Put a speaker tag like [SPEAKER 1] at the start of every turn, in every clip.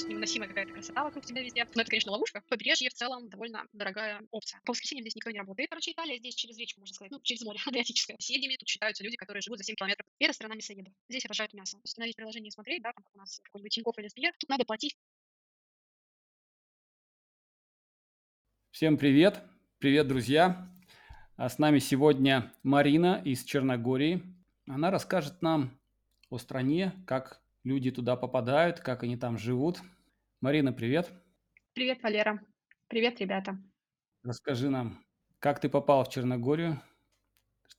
[SPEAKER 1] просто невыносимая какая-то красота вокруг тебя везде. Но это, конечно, ловушка. Побережье в целом довольно дорогая опция. По воскресеньям здесь никто не работает. Короче, Италия здесь через речку, можно сказать, ну, через море Адриатическое. Соседями тут считаются люди, которые живут за 7 километров. И это страна мясоедов. Здесь обожают мясо. Установить приложение и смотреть, да, там, как у нас какой-нибудь Тинькофф или Сбер. Тут надо платить
[SPEAKER 2] Всем привет! Привет, друзья! А с нами сегодня Марина из Черногории. Она расскажет нам о стране, как люди туда попадают, как они там живут. Марина, привет!
[SPEAKER 1] Привет, Валера. Привет, ребята.
[SPEAKER 2] Расскажи нам, как ты попала в Черногорию,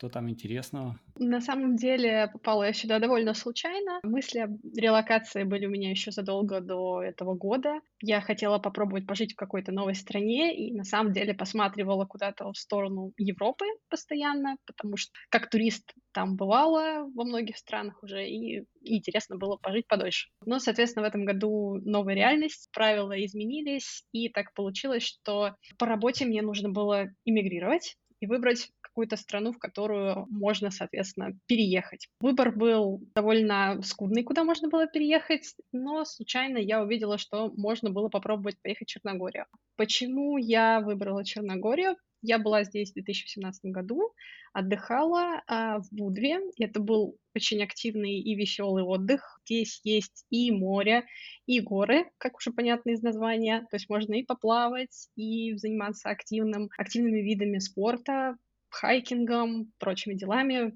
[SPEAKER 2] что там интересного?
[SPEAKER 1] На самом деле попала я сюда довольно случайно. Мысли о релокации были у меня еще задолго до этого года. Я хотела попробовать пожить в какой-то новой стране и на самом деле посматривала куда-то в сторону Европы постоянно, потому что как турист там бывала во многих странах уже, и, и интересно было пожить подольше. Но, соответственно, в этом году новая реальность, правила изменились, и так получилось, что по работе мне нужно было иммигрировать и выбрать какую-то страну, в которую можно, соответственно, переехать. Выбор был довольно скудный, куда можно было переехать, но случайно я увидела, что можно было попробовать поехать в Черногорию. Почему я выбрала Черногорию? Я была здесь в 2017 году, отдыхала а, в Будве. Это был очень активный и веселый отдых. Здесь есть и море, и горы, как уже понятно из названия. То есть можно и поплавать, и заниматься активным, активными видами спорта, хайкингом, прочими делами,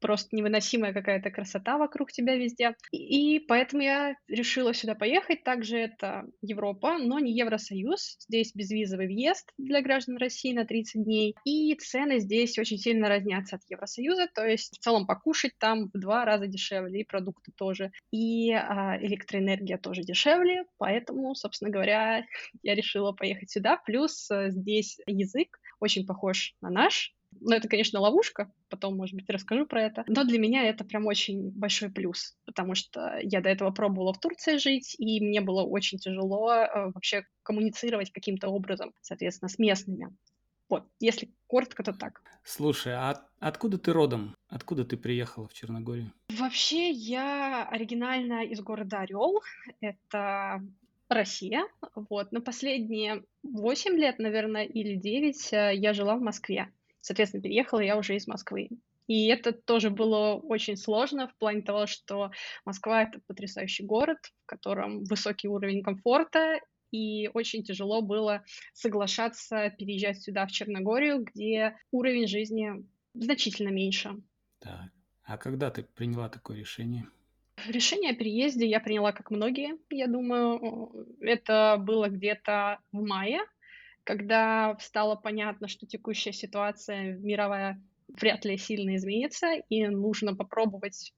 [SPEAKER 1] просто невыносимая какая-то красота вокруг тебя везде. И, поэтому я решила сюда поехать. Также это Европа, но не Евросоюз. Здесь безвизовый въезд для граждан России на 30 дней. И цены здесь очень сильно разнятся от Евросоюза. То есть в целом покушать там в два раза дешевле, и продукты тоже. И а, электроэнергия тоже дешевле. Поэтому, собственно говоря, я решила поехать сюда. Плюс а, здесь язык очень похож на наш, ну, это, конечно, ловушка, потом, может быть, расскажу про это. Но для меня это прям очень большой плюс, потому что я до этого пробовала в Турции жить, и мне было очень тяжело э, вообще коммуницировать каким-то образом, соответственно, с местными. Вот, если коротко, то так.
[SPEAKER 2] Слушай, а откуда ты родом? Откуда ты приехала в Черногорию?
[SPEAKER 1] Вообще, я оригинально из города Орел. Это Россия. Вот. Но последние 8 лет, наверное, или 9 э, я жила в Москве. Соответственно, переехала я уже из Москвы. И это тоже было очень сложно в плане того, что Москва — это потрясающий город, в котором высокий уровень комфорта, и очень тяжело было соглашаться переезжать сюда, в Черногорию, где уровень жизни значительно меньше.
[SPEAKER 2] Так. А когда ты приняла такое решение?
[SPEAKER 1] Решение о переезде я приняла, как многие, я думаю. Это было где-то в мае когда стало понятно, что текущая ситуация мировая вряд ли сильно изменится, и нужно попробовать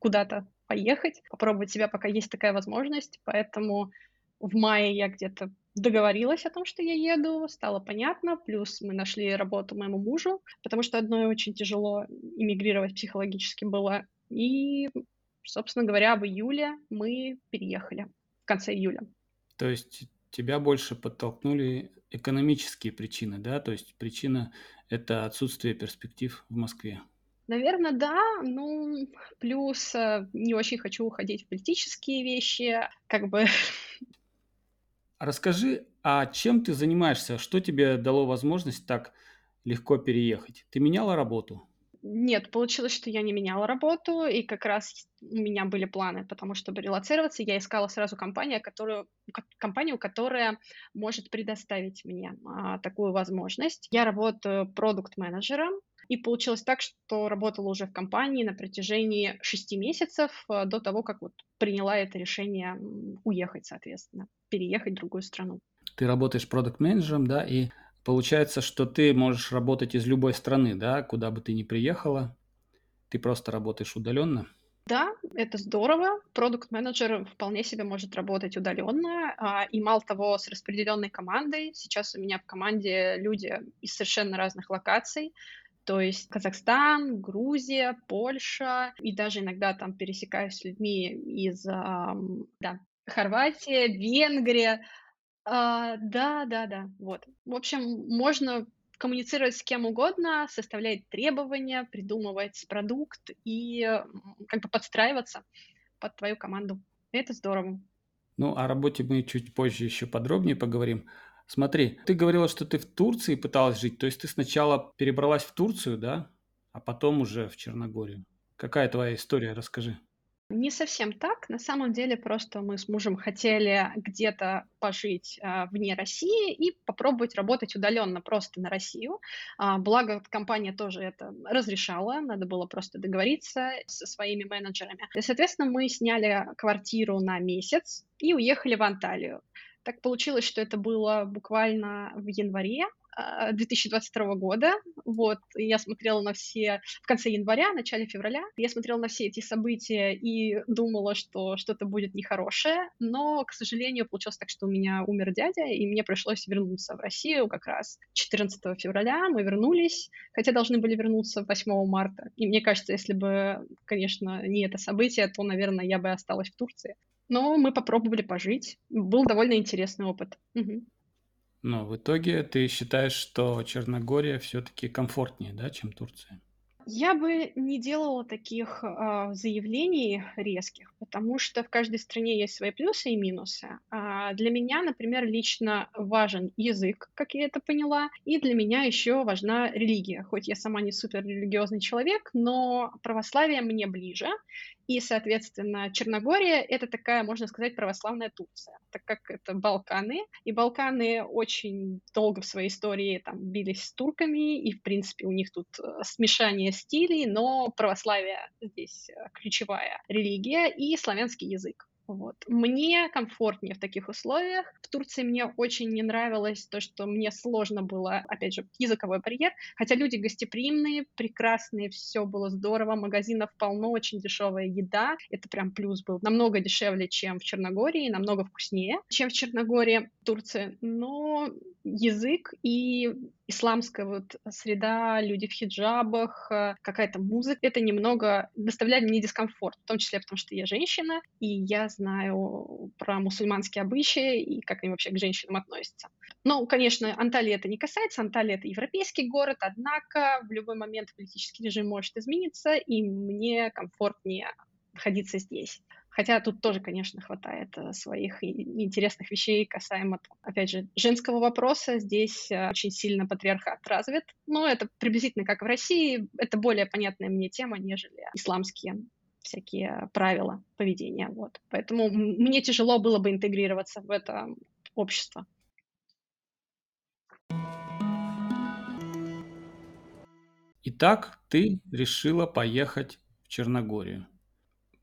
[SPEAKER 1] куда-то поехать, попробовать себя, пока есть такая возможность. Поэтому в мае я где-то договорилась о том, что я еду, стало понятно, плюс мы нашли работу моему мужу, потому что одной очень тяжело иммигрировать психологически было. И, собственно говоря, в июле мы переехали, в конце июля.
[SPEAKER 2] То есть тебя больше подтолкнули экономические причины, да? То есть причина – это отсутствие перспектив в Москве.
[SPEAKER 1] Наверное, да. Ну, плюс э, не очень хочу уходить в политические вещи. Как бы
[SPEAKER 2] Расскажи, а чем ты занимаешься? Что тебе дало возможность так легко переехать? Ты меняла работу?
[SPEAKER 1] Нет, получилось, что я не меняла работу, и как раз у меня были планы, потому что, чтобы релацироваться, я искала сразу компанию, которую, компанию, которая может предоставить мне а, такую возможность. Я работаю продукт-менеджером, и получилось так, что работала уже в компании на протяжении шести месяцев а, до того, как вот приняла это решение уехать, соответственно, переехать в другую страну.
[SPEAKER 2] Ты работаешь продукт-менеджером, да, и Получается, что ты можешь работать из любой страны, да, куда бы ты ни приехала, ты просто работаешь удаленно.
[SPEAKER 1] Да, это здорово. Продукт-менеджер вполне себе может работать удаленно. А, и мало того, с распределенной командой. Сейчас у меня в команде люди из совершенно разных локаций. То есть Казахстан, Грузия, Польша, и даже иногда там пересекаюсь с людьми из да, Хорватия, Венгрия, а, да, да, да, вот. В общем, можно коммуницировать с кем угодно, составлять требования, придумывать продукт и как бы подстраиваться под твою команду. Это здорово.
[SPEAKER 2] Ну, о работе мы чуть позже еще подробнее поговорим. Смотри, ты говорила, что ты в Турции пыталась жить, то есть ты сначала перебралась в Турцию, да, а потом уже в Черногорию. Какая твоя история? Расскажи.
[SPEAKER 1] Не совсем так. На самом деле просто мы с мужем хотели где-то пожить а, вне России и попробовать работать удаленно просто на Россию. А, благо компания тоже это разрешала, надо было просто договориться со своими менеджерами. И, соответственно, мы сняли квартиру на месяц и уехали в Анталию. Так получилось, что это было буквально в январе, 2022 а, года. Вот, я смотрела на все в конце января, начале февраля. Я смотрела на все эти события и думала, что что-то будет нехорошее, но, к сожалению, получилось так, что у меня умер дядя, и мне пришлось вернуться в Россию как раз 14 февраля. Мы вернулись, хотя должны были вернуться 8 марта. И мне кажется, если бы, конечно, не это событие, то, наверное, я бы осталась в Турции. Но мы попробовали пожить. Был довольно интересный опыт. Угу.
[SPEAKER 2] Но в итоге ты считаешь, что Черногория все-таки комфортнее, да, чем Турция?
[SPEAKER 1] Я бы не делала таких а, заявлений резких, потому что в каждой стране есть свои плюсы и минусы. А для меня, например, лично важен язык, как я это поняла, и для меня еще важна религия. Хоть я сама не супер религиозный человек, но православие мне ближе, и, соответственно, Черногория — это такая, можно сказать, православная Турция, так как это Балканы. И Балканы очень долго в своей истории там бились с турками, и, в принципе, у них тут э, смешание стилей, но православие здесь э, ключевая религия и славянский язык. Вот. Мне комфортнее в таких условиях. В Турции мне очень не нравилось то, что мне сложно было, опять же, языковой барьер, хотя люди гостеприимные, прекрасные, все было здорово, магазинов полно, очень дешевая еда, это прям плюс был. Намного дешевле, чем в Черногории, намного вкуснее, чем в Черногории, Турции, но язык и исламская вот среда, люди в хиджабах, э, какая-то музыка, это немного доставляет мне дискомфорт, в том числе потому, что я женщина, и я знаю про мусульманские обычаи и как они вообще к женщинам относятся. Ну, конечно, Анталия это не касается, Анталия это европейский город, однако в любой момент политический режим может измениться, и мне комфортнее находиться здесь. Хотя тут тоже, конечно, хватает э, своих интересных вещей касаемо, опять же, женского вопроса. Здесь э, очень сильно патриархат развит. Но это приблизительно как в России. Это более понятная мне тема, нежели исламские всякие правила поведения. Вот. Поэтому мне тяжело было бы интегрироваться в это общество.
[SPEAKER 2] Итак, ты решила поехать в Черногорию.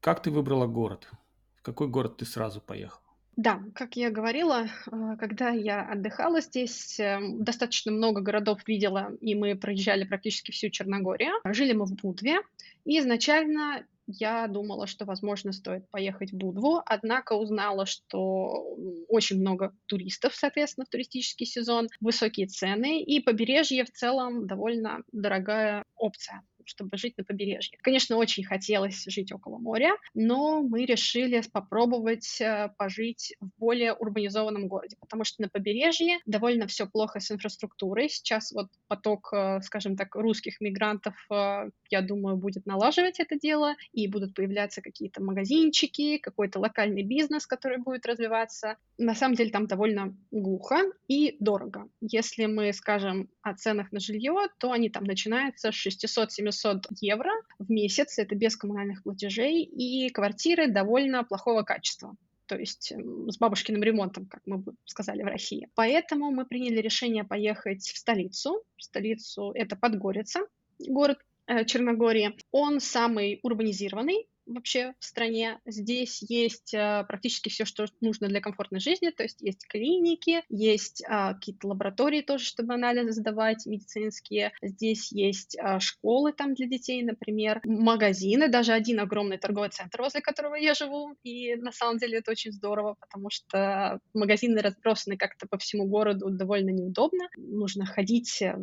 [SPEAKER 2] Как ты выбрала город? В какой город ты сразу поехала?
[SPEAKER 1] Да, как я говорила, э, когда я отдыхала здесь, эм, достаточно много городов видела, и мы проезжали практически всю Черногорию. Жили мы в Будве, и изначально я думала, что, возможно, стоит поехать в Будву, однако узнала, что очень много туристов, соответственно, в туристический сезон, высокие цены, и побережье в целом довольно дорогая опция чтобы жить на побережье. Конечно, очень хотелось жить около моря, но мы решили попробовать э, пожить в более урбанизованном городе, потому что на побережье довольно все плохо с инфраструктурой. Сейчас вот поток, э, скажем так, русских мигрантов, э, я думаю, будет налаживать это дело, и будут появляться какие-то магазинчики, какой-то локальный бизнес, который будет развиваться. На самом деле там довольно глухо и дорого. Если мы скажем о ценах на жилье, то они там начинаются с 600-700 700 евро в месяц, это без коммунальных платежей, и квартиры довольно плохого качества то есть с бабушкиным ремонтом, как мы бы сказали в России. Поэтому мы приняли решение поехать в столицу. В столицу это Подгорица, город э, Черногории. Он самый урбанизированный, вообще в стране. Здесь есть а, практически все, что нужно для комфортной жизни, то есть есть клиники, есть а, какие-то лаборатории тоже, чтобы анализы сдавать медицинские. Здесь есть а, школы там для детей, например, магазины, даже один огромный торговый центр, возле которого я живу, и на самом деле это очень здорово, потому что магазины разбросаны как-то по всему городу довольно неудобно. Нужно ходить э,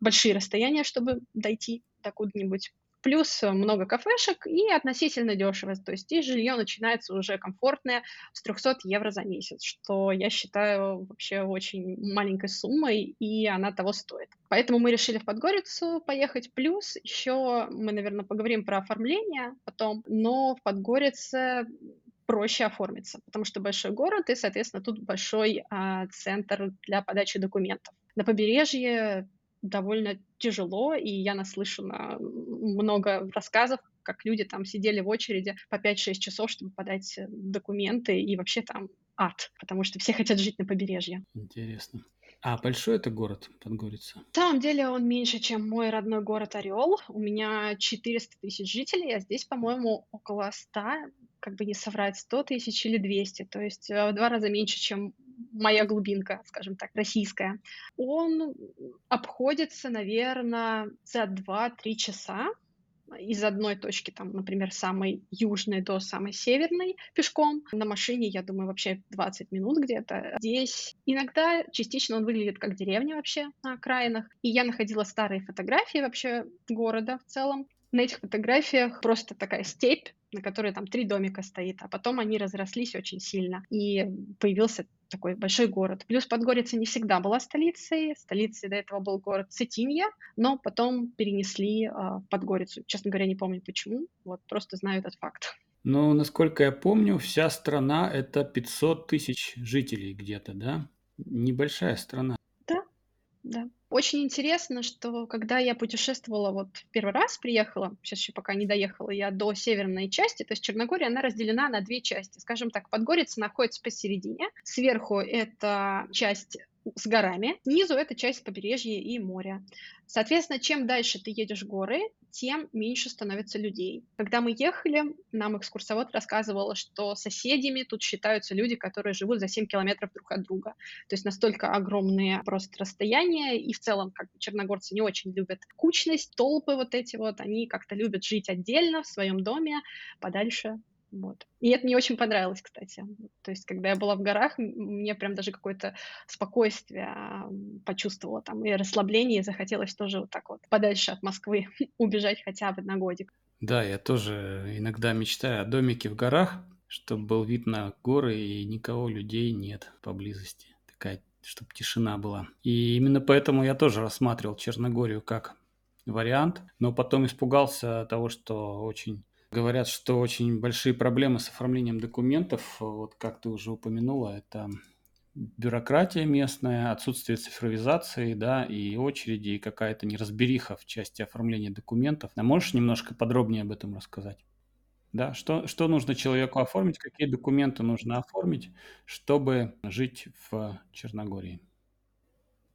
[SPEAKER 1] большие расстояния, чтобы дойти до куда-нибудь плюс много кафешек и относительно дешево. То есть здесь жилье начинается уже комфортное с 300 евро за месяц, что я считаю вообще очень маленькой суммой, и она того стоит. Поэтому мы решили в Подгорицу поехать. Плюс еще мы, наверное, поговорим про оформление потом, но в Подгорице проще оформиться, потому что большой город, и, соответственно, тут большой а, центр для подачи документов. На побережье довольно тяжело, и я наслышана много рассказов, как люди там сидели в очереди по 5-6 часов, чтобы подать документы, и вообще там ад, потому что все хотят жить на побережье.
[SPEAKER 2] Интересно. А большой это город, Подгорица?
[SPEAKER 1] На самом деле он меньше, чем мой родной город Орел. У меня 400 тысяч жителей, а здесь, по-моему, около 100, как бы не соврать, 100 тысяч или 200. То есть э, в два раза меньше, чем моя глубинка, скажем так, российская. Он обходится, наверное, за 2-3 часа из одной точки, там, например, самой южной до самой северной пешком. На машине, я думаю, вообще 20 минут где-то. Здесь иногда частично он выглядит как деревня вообще на окраинах. И я находила старые фотографии вообще города в целом. На этих фотографиях просто такая степь, на которой там три домика стоит, а потом они разрослись очень сильно, и появился такой большой город. Плюс Подгорица не всегда была столицей, столицей до этого был город Цитинья, но потом перенесли э, в Подгорицу. Честно говоря, не помню почему, вот просто знаю этот факт.
[SPEAKER 2] Ну, насколько я помню, вся страна — это 500 тысяч жителей где-то, да? Небольшая страна.
[SPEAKER 1] Да, да. Очень интересно, что когда я путешествовала, вот первый раз приехала, сейчас еще пока не доехала я до северной части, то есть Черногория, она разделена на две части. Скажем так, Подгорица находится посередине. Сверху это часть с горами. Снизу это часть побережья и моря. Соответственно, чем дальше ты едешь в горы, тем меньше становится людей. Когда мы ехали, нам экскурсовод рассказывал, что соседями тут считаются люди, которые живут за 7 километров друг от друга. То есть настолько огромные просто расстояния, и в целом как черногорцы не очень любят кучность, толпы вот эти вот, они как-то любят жить отдельно в своем доме, подальше вот. И это мне очень понравилось, кстати. То есть, когда я была в горах, мне прям даже какое-то спокойствие почувствовала там и расслабление, и захотелось тоже вот так вот подальше от Москвы убежать хотя бы на годик.
[SPEAKER 2] Да, я тоже иногда мечтаю о домике в горах, чтобы был вид на горы и никого людей нет поблизости. Такая, чтобы тишина была. И именно поэтому я тоже рассматривал Черногорию как вариант, но потом испугался того, что очень Говорят, что очень большие проблемы с оформлением документов, вот как ты уже упомянула, это бюрократия местная, отсутствие цифровизации, да, и очереди, и какая-то неразбериха в части оформления документов. А можешь немножко подробнее об этом рассказать? Да, что, что нужно человеку оформить, какие документы нужно оформить, чтобы жить в Черногории?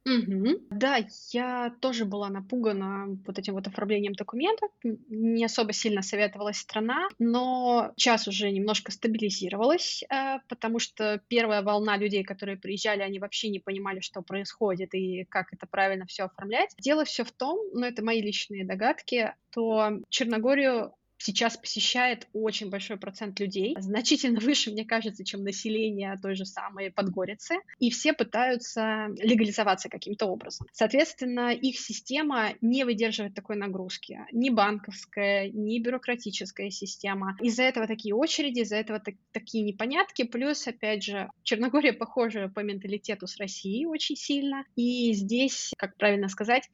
[SPEAKER 1] Мгм. Да, я тоже была напугана вот этим вот оформлением документов. Не особо сильно советовалась страна, но сейчас уже немножко стабилизировалась, э, потому что первая волна людей, которые приезжали, они вообще не понимали, что происходит и как это правильно все оформлять. Дело все в том, но это мои личные догадки, то Черногорию сейчас посещает очень большой процент людей, значительно выше, мне кажется, чем население той же самой Подгорицы, и все пытаются легализоваться каким-то образом. Соответственно, их система не выдерживает такой нагрузки, ни банковская, ни бюрократическая система. Из-за этого такие очереди, из-за этого так, такие непонятки, плюс, опять же, Черногория похожа по менталитету с Россией очень сильно, и здесь, как правильно сказать,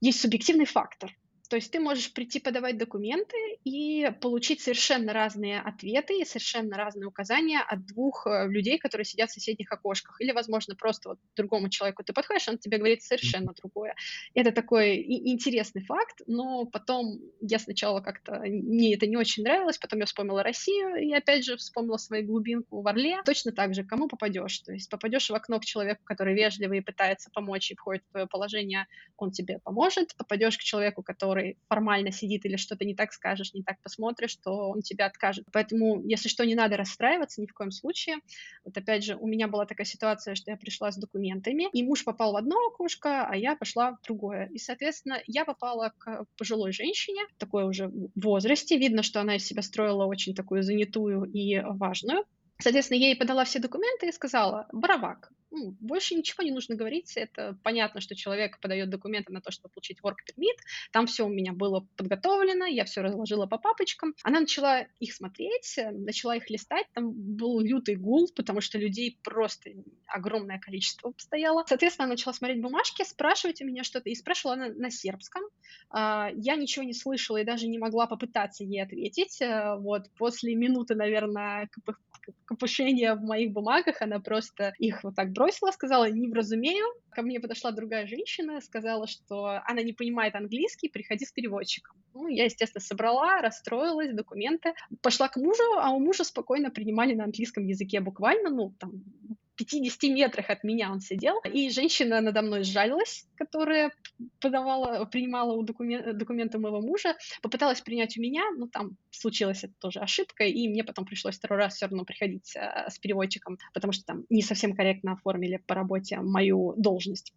[SPEAKER 1] есть субъективный фактор. То есть ты можешь прийти подавать документы и получить совершенно разные ответы и совершенно разные указания от двух э, людей, которые сидят в соседних окошках. Или, возможно, просто вот другому человеку ты подходишь, он тебе говорит совершенно другое. Это такой интересный факт, но потом я сначала как-то, мне это не очень нравилось, потом я вспомнила Россию и опять же вспомнила свою глубинку в Орле. Точно так же, кому попадешь. То есть попадешь в окно к человеку, который вежливый и пытается помочь и входит в твое положение, он тебе поможет. Попадешь к человеку, который который формально сидит или что-то не так скажешь, не так посмотришь, то он тебя откажет. Поэтому, если что, не надо расстраиваться ни в коем случае. Вот опять же, у меня была такая ситуация, что я пришла с документами, и муж попал в одно окошко, а я пошла в другое. И, соответственно, я попала к пожилой женщине, такой уже возрасте. Видно, что она из себя строила очень такую занятую и важную. Соответственно, я ей подала все документы и сказала, Боровак, Ну, больше ничего не нужно говорить. Это понятно, что человек подает документы на то, чтобы получить work permit. Там все у меня было подготовлено, я все разложила по папочкам. Она начала их смотреть, начала их листать. Там был лютый гул, потому что людей просто огромное количество стояло. Соответственно, она начала смотреть бумажки, спрашивать у меня что-то. И спрашивала она на сербском. А, я ничего не слышала и даже не могла попытаться ей ответить. Э, вот после минуты, наверное, копошения в моих бумагах, она просто их вот так бросила, сказала «не вразумею». Ко мне подошла другая женщина, сказала, что она не понимает английский, приходи с переводчиком. Ну, я, естественно, собрала, расстроилась, документы. Пошла к мужу, а у мужа спокойно принимали на английском языке буквально, ну, там, 50 метрах от меня он сидел, и женщина надо мной сжалилась, которая подавала, принимала у докумен, документы моего мужа, попыталась принять у меня, но там случилась это тоже ошибка, и мне потом пришлось второй раз все равно приходить э, с переводчиком, потому что там не совсем корректно оформили по работе мою должность.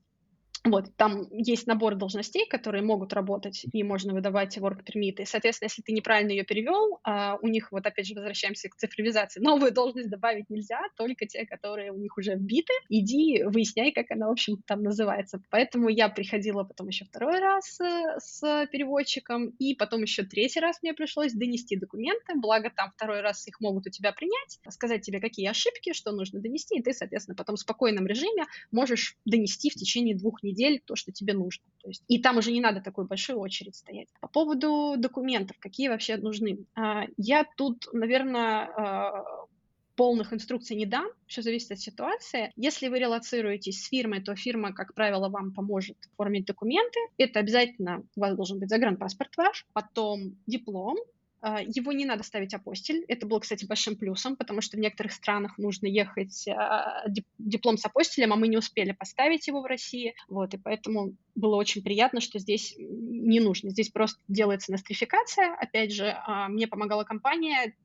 [SPEAKER 1] Вот, там есть набор должностей, которые могут работать, и можно выдавать work permit. И, соответственно, если ты неправильно ее перевел, а у них, вот опять же, возвращаемся к цифровизации, новую должность добавить нельзя, только те, которые у них уже вбиты. Иди, выясняй, как она, в общем, там называется. Поэтому я приходила потом еще второй раз э, с переводчиком, и потом еще третий раз мне пришлось донести документы, благо там второй раз их могут у тебя принять, сказать тебе, какие ошибки, что нужно донести, и ты, соответственно, потом в спокойном режиме можешь донести в течение двух недель недель то, что тебе нужно. То есть, и там уже не надо такой большой очередь стоять. По поводу документов, какие вообще нужны? А, я тут, наверное, а, полных инструкций не дам, все зависит от ситуации. Если вы релацируетесь с фирмой, то фирма, как правило, вам поможет оформить документы. Это обязательно у вас должен быть загранпаспорт ваш, потом диплом, его не надо ставить апостиль. Это было, кстати, большим плюсом, потому что в некоторых странах нужно ехать а, диплом с апостилем, а мы не успели поставить его в России. Вот, и поэтому было очень приятно, что здесь не нужно. Здесь просто делается нострификация. Опять же, а, мне помогала компания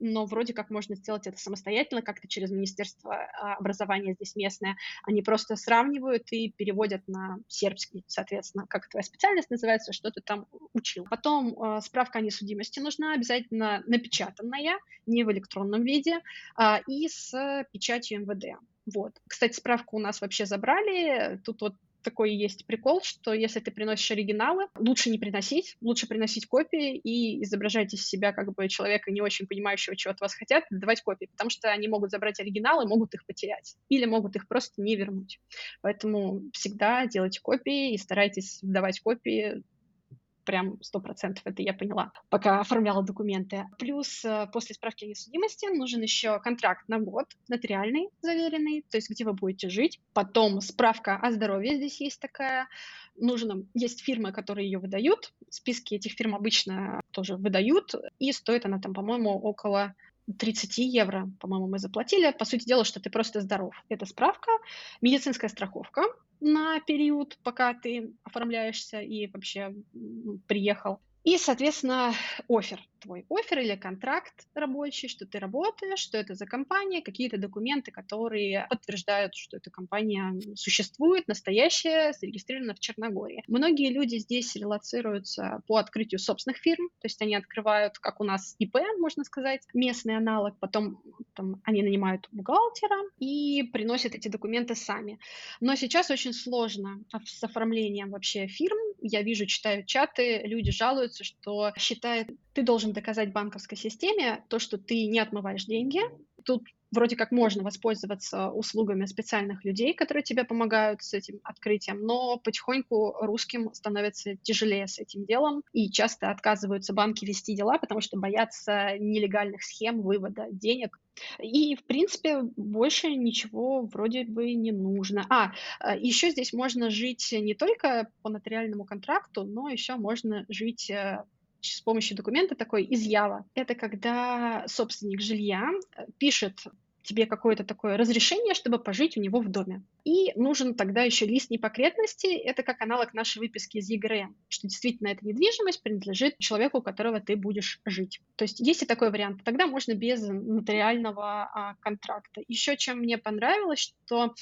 [SPEAKER 1] но вроде как можно сделать это самостоятельно, как-то через Министерство а, образования здесь местное. Они просто сравнивают и переводят на сербский, соответственно, как твоя специальность называется, что ты там учил. Потом э, справка о несудимости нужна, обязательно напечатанная, не в электронном виде, э, и с печатью МВД. Вот. Кстати, справку у нас вообще забрали. Тут вот такой есть прикол, что если ты приносишь оригиналы, лучше не приносить, лучше приносить копии и изображать из себя как бы человека, не очень понимающего, чего от вас хотят, давать копии, потому что они могут забрать оригиналы, могут их потерять или могут их просто не вернуть. Поэтому всегда делайте копии и старайтесь давать копии прям сто процентов это я поняла, пока оформляла документы. Плюс э, после справки о несудимости нужен еще контракт на год, нотариальный, заверенный, то есть где вы будете жить. Потом справка о здоровье здесь есть такая. Нужно, есть фирмы, которые ее выдают. Списки этих фирм обычно тоже выдают. И стоит она там, по-моему, около 30 евро, по-моему, мы заплатили. По сути дела, что ты просто здоров. Это справка, медицинская страховка, на период, пока ты оформляешься и вообще приехал. И, соответственно, офер, твой офер или контракт рабочий, что ты работаешь, что это за компания, какие-то документы, которые подтверждают, что эта компания существует, настоящая, зарегистрирована в Черногории. Многие люди здесь релацируются по открытию собственных фирм, то есть они открывают, как у нас ИП, можно сказать, местный аналог, потом там, они нанимают бухгалтера и приносят эти документы сами. Но сейчас очень сложно с оформлением вообще фирм. Я вижу, читаю чаты, люди жалуются, что считает, ты должен доказать банковской системе то, что ты не отмываешь деньги. Тут вроде как можно воспользоваться услугами специальных людей, которые тебе помогают с этим открытием, но потихоньку русским становится тяжелее с этим делом, и часто отказываются банки вести дела, потому что боятся нелегальных схем вывода денег. И, в принципе, больше ничего вроде бы не нужно. А, э, еще здесь можно жить не только по нотариальному контракту, но еще можно жить э, с помощью документа такой изъява. Это когда собственник жилья э, пишет тебе какое-то такое разрешение, чтобы пожить у него в доме. И нужен тогда еще лист непокретности, это как аналог нашей выписки из ЕГРН, что действительно эта недвижимость принадлежит человеку, у которого ты будешь жить. То есть есть и такой вариант. Тогда можно без нотариального а, контракта. Еще чем мне понравилось, что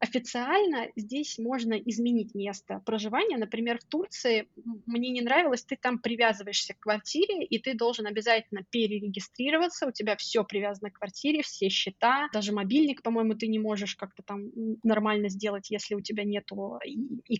[SPEAKER 1] Официально здесь можно изменить место проживания. Например, в Турции мне не нравилось, ты там привязываешься к квартире, и ты должен обязательно перерегистрироваться, у тебя все привязано к квартире, все счета, даже мобильник, по-моему, ты не можешь как-то там нормально сделать, если у тебя нету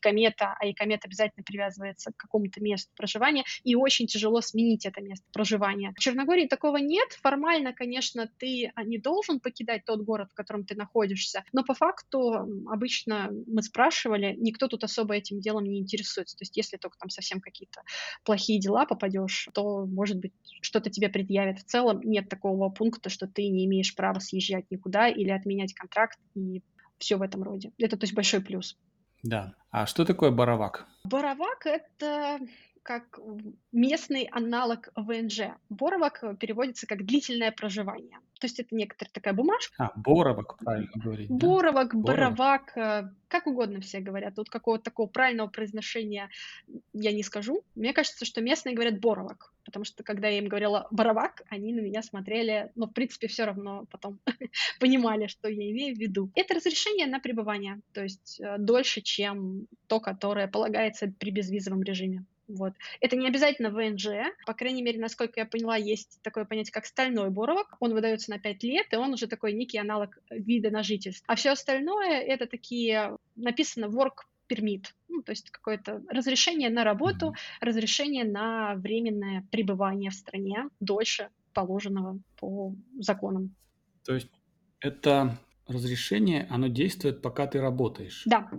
[SPEAKER 1] комета, а и комет обязательно привязывается к какому-то месту проживания, и очень тяжело сменить это место проживания. В Черногории такого нет. Формально, конечно, ты а, не должен покидать тот город, в котором ты находишься, но по факту обычно мы спрашивали, никто тут особо этим делом не интересуется. То есть если только там совсем какие-то плохие дела попадешь, то, может быть, что-то тебе предъявят. В целом нет такого пункта, что ты не имеешь права съезжать никуда или отменять контракт и все в этом роде. Это, то есть, большой плюс.
[SPEAKER 2] Да. А что такое Боровак?
[SPEAKER 1] Боровак — это как местный аналог ВНЖ. Боровак переводится как длительное проживание. То есть это некоторая такая бумажка.
[SPEAKER 2] А, боровок, правильно говорить.
[SPEAKER 1] Да? Боровок, боровак, э, как угодно все говорят. Тут какого-то такого правильного произношения я не скажу. Мне кажется, что местные говорят боровок, потому что когда я им говорила боровак, они на меня смотрели, но в принципе все равно потом понимали, что я имею в виду. Это разрешение на пребывание, то есть э, дольше, чем то, которое полагается при безвизовом режиме. Вот. Это не обязательно ВНЖ. По крайней мере, насколько я поняла, есть такое понятие, как стальной боровок. Он выдается на 5 лет, и он уже такой некий аналог вида на жительство. А все остальное — это такие, написано work permit, ну, то есть какое-то разрешение на работу, mm-hmm. разрешение на временное пребывание в стране дольше положенного по законам.
[SPEAKER 2] То есть это разрешение, оно действует, пока ты работаешь?
[SPEAKER 1] Да,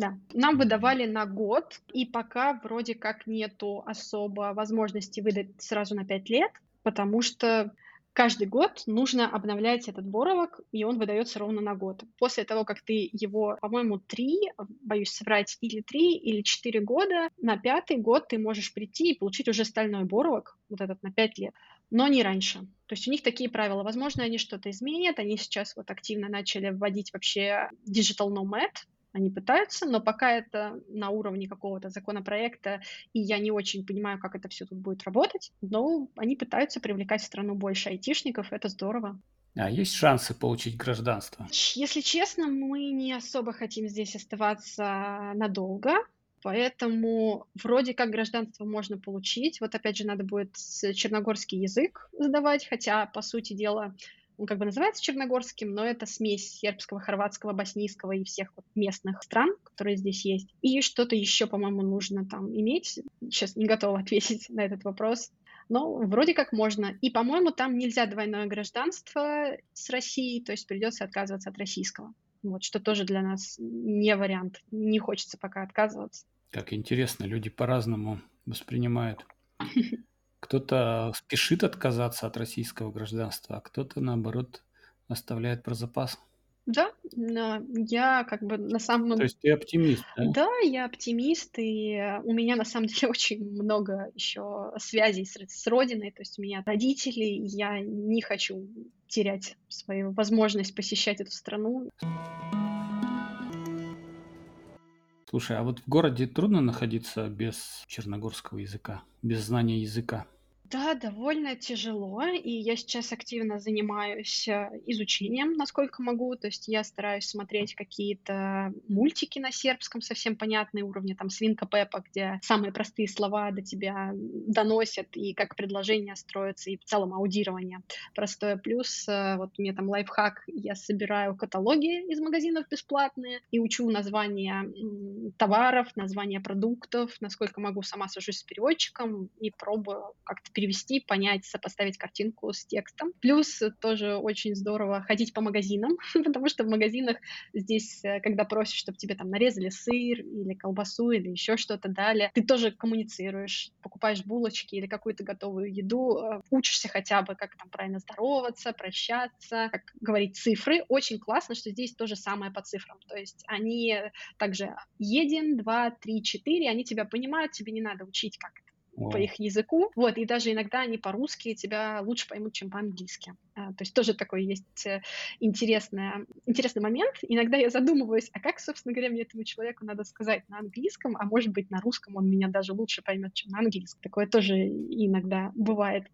[SPEAKER 1] да, нам выдавали на год, и пока вроде как нету особо возможности выдать сразу на 5 лет, потому что каждый год нужно обновлять этот боровок, и он выдается ровно на год. После того, как ты его, по-моему, три, боюсь соврать, или три, или четыре года, на пятый год ты можешь прийти и получить уже стальной боровок, вот этот на пять лет, но не раньше. То есть у них такие правила. Возможно, они что-то изменят. Они сейчас вот активно начали вводить вообще digital nomad, они пытаются, но пока это на уровне какого-то законопроекта, и я не очень понимаю, как это все тут будет работать, но они пытаются привлекать в страну больше айтишников, это здорово.
[SPEAKER 2] А есть шансы получить гражданство?
[SPEAKER 1] Если честно, мы не особо хотим здесь оставаться надолго, поэтому вроде как гражданство можно получить. Вот опять же надо будет черногорский язык сдавать, хотя, по сути дела, он как бы называется черногорским, но это смесь сербского, хорватского, боснийского и всех вот местных стран, которые здесь есть. И что-то еще, по-моему, нужно там иметь. Сейчас не готова ответить на этот вопрос. Но вроде как можно. И, по-моему, там нельзя двойное гражданство с Россией, то есть придется отказываться от российского. Вот, что тоже для нас не вариант. Не хочется пока отказываться.
[SPEAKER 2] Как интересно, люди по-разному воспринимают. Кто-то спешит отказаться от российского гражданства, а кто-то, наоборот, оставляет про запас.
[SPEAKER 1] Да, я как бы на самом...
[SPEAKER 2] То есть ты оптимист, да?
[SPEAKER 1] Да, я оптимист, и у меня на самом деле очень много еще связей с, с родиной, то есть у меня родители, я не хочу терять свою возможность посещать эту страну.
[SPEAKER 2] Слушай, а вот в городе трудно находиться без черногорского языка, без знания языка?
[SPEAKER 1] Да, довольно тяжело, и я сейчас активно занимаюсь э, изучением, насколько могу. То есть я стараюсь смотреть какие-то мультики на сербском, совсем понятные уровни, там «Свинка Пеппа», где самые простые слова до тебя доносят, и как предложения строятся, и в целом аудирование простое. Плюс э, вот мне там лайфхак, я собираю каталоги из магазинов бесплатные и учу названия товаров, названия продуктов, насколько могу, сама сажусь с переводчиком и пробую как-то перевести, понять, сопоставить картинку с текстом. Плюс тоже очень здорово ходить по магазинам, потому что в магазинах здесь, э, когда просишь, чтобы тебе там нарезали сыр или колбасу или еще что-то дали, ты тоже коммуницируешь, покупаешь булочки или какую-то готовую еду, э, учишься хотя бы, как там правильно здороваться, прощаться, как говорить цифры. Очень классно, что здесь то же самое по цифрам. То есть они также един, два, три, четыре, они тебя понимают, тебе не надо учить, как это по их языку. Вот, и даже иногда они по-русски тебя лучше поймут, чем по-английски. А, то есть тоже такой есть э, интересный, интересный момент. Иногда я задумываюсь, а как, собственно говоря, мне этому человеку надо сказать на английском, а может быть на русском он меня даже лучше поймет, чем на английском. Такое тоже иногда бывает.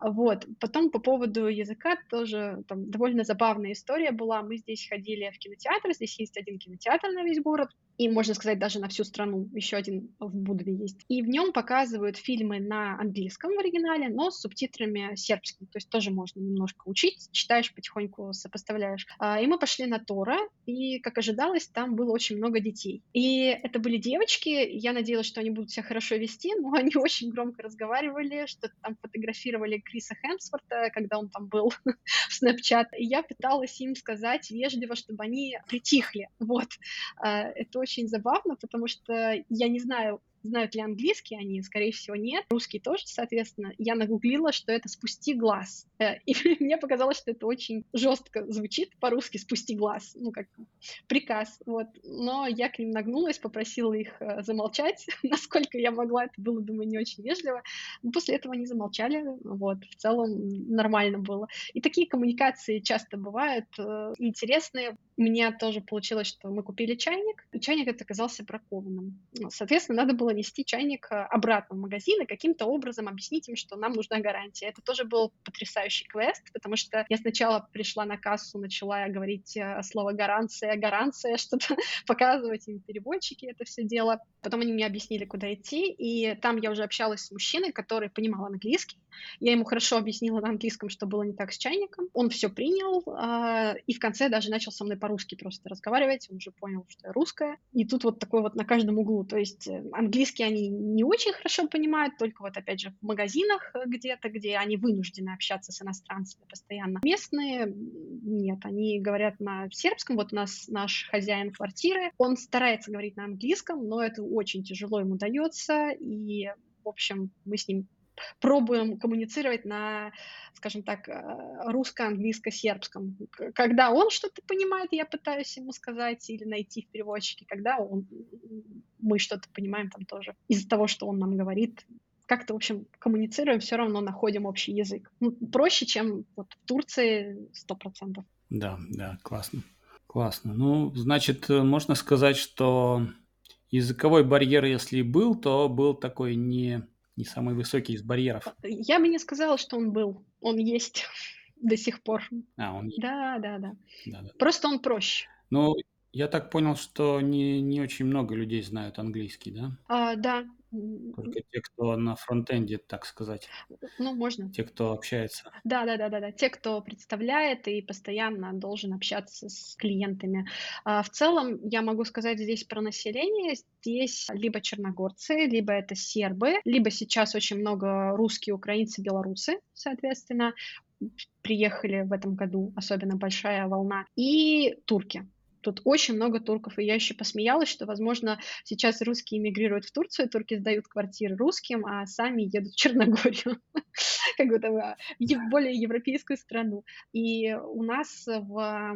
[SPEAKER 1] Вот. Потом по поводу языка тоже там довольно забавная история была. Мы здесь ходили в кинотеатр, здесь есть один кинотеатр на весь город, и, можно сказать, даже на всю страну, еще один в Будве есть. И в нем показывают фильмы на английском в оригинале, но с субтитрами сербскими, то есть тоже можно немножко учить, читаешь потихоньку, сопоставляешь. А, и мы пошли на Тора, и, как ожидалось, там было очень много детей. И это были девочки, я надеялась, что они будут себя хорошо вести, но они очень громко разговаривали, что-то там фотографировали Криса Хемсворта, когда он там был в Snapchat, и я пыталась им сказать вежливо, чтобы они притихли. Вот. А, это очень забавно, потому что я не знаю, Знают ли английский они? Скорее всего, нет. Русский тоже, соответственно. Я нагуглила, что это «спусти глаз». Э, и мне показалось, что это очень жестко звучит по-русски «спусти глаз». Ну, как приказ. Вот. Но я к ним нагнулась, попросила их э, замолчать. Насколько я могла, это было, думаю, не очень вежливо. Но после этого они замолчали. Вот. В целом нормально было. И такие коммуникации часто бывают э, интересные. У меня тоже получилось, что мы купили чайник, и чайник этот оказался бракованным. Соответственно, надо было нести чайник э, обратно в магазин и каким-то образом объяснить им, что нам нужна гарантия. Это тоже был потрясающий квест, потому что я сначала пришла на кассу, начала говорить э, слово гаранция, гаранция, что-то показывать им переводчики это все дело. Потом они мне объяснили, куда идти, и там я уже общалась с мужчиной, который понимал английский. Я ему хорошо объяснила на английском, что было не так с чайником. Он все принял, э, и в конце даже начал со мной по-русски просто разговаривать. Он уже понял, что я русская. И тут вот такой вот на каждом углу. То есть английский они не очень хорошо понимают, только вот опять же в магазинах э, где-то, где они вынуждены общаться с иностранцами постоянно. Местные нет, они говорят на сербском. Вот у нас наш хозяин квартиры, он старается говорить на английском, но это очень тяжело ему дается, и в общем, мы с ним пробуем коммуницировать на, скажем так, э, русско-английско-сербском. Когда он что-то понимает, я пытаюсь ему сказать или найти в переводчике, когда он, мы что-то понимаем там тоже. Из-за того, что он нам говорит, как-то, в общем, коммуницируем, все равно находим общий язык. Ну, проще, чем вот в Турции, сто процентов.
[SPEAKER 2] Да, да, классно. Классно. Ну, значит, э, можно сказать, что языковой барьер, если и был, то был такой не не самый высокий из барьеров.
[SPEAKER 1] Я бы не сказала, что он был. Он есть до сих пор.
[SPEAKER 2] А, он есть.
[SPEAKER 1] Да, да, да. да, да. Просто он проще.
[SPEAKER 2] Ну, я так понял, что не, не очень много людей знают английский, да?
[SPEAKER 1] А, да,
[SPEAKER 2] только те, кто на фронтенде, так сказать.
[SPEAKER 1] Ну, можно.
[SPEAKER 2] Те, кто общается.
[SPEAKER 1] Да, да, да, да, да. Те, кто представляет и постоянно должен общаться с клиентами. А в целом, я могу сказать здесь про население. Здесь либо черногорцы, либо это сербы, либо сейчас очень много русские, украинцы, белорусы, соответственно, приехали в этом году, особенно большая волна, и турки. Тут очень много турков, и я еще посмеялась, что, возможно, сейчас русские эмигрируют в Турцию, турки сдают квартиры русским, а сами едут в Черногорию, как бы там, в более европейскую страну. И у нас в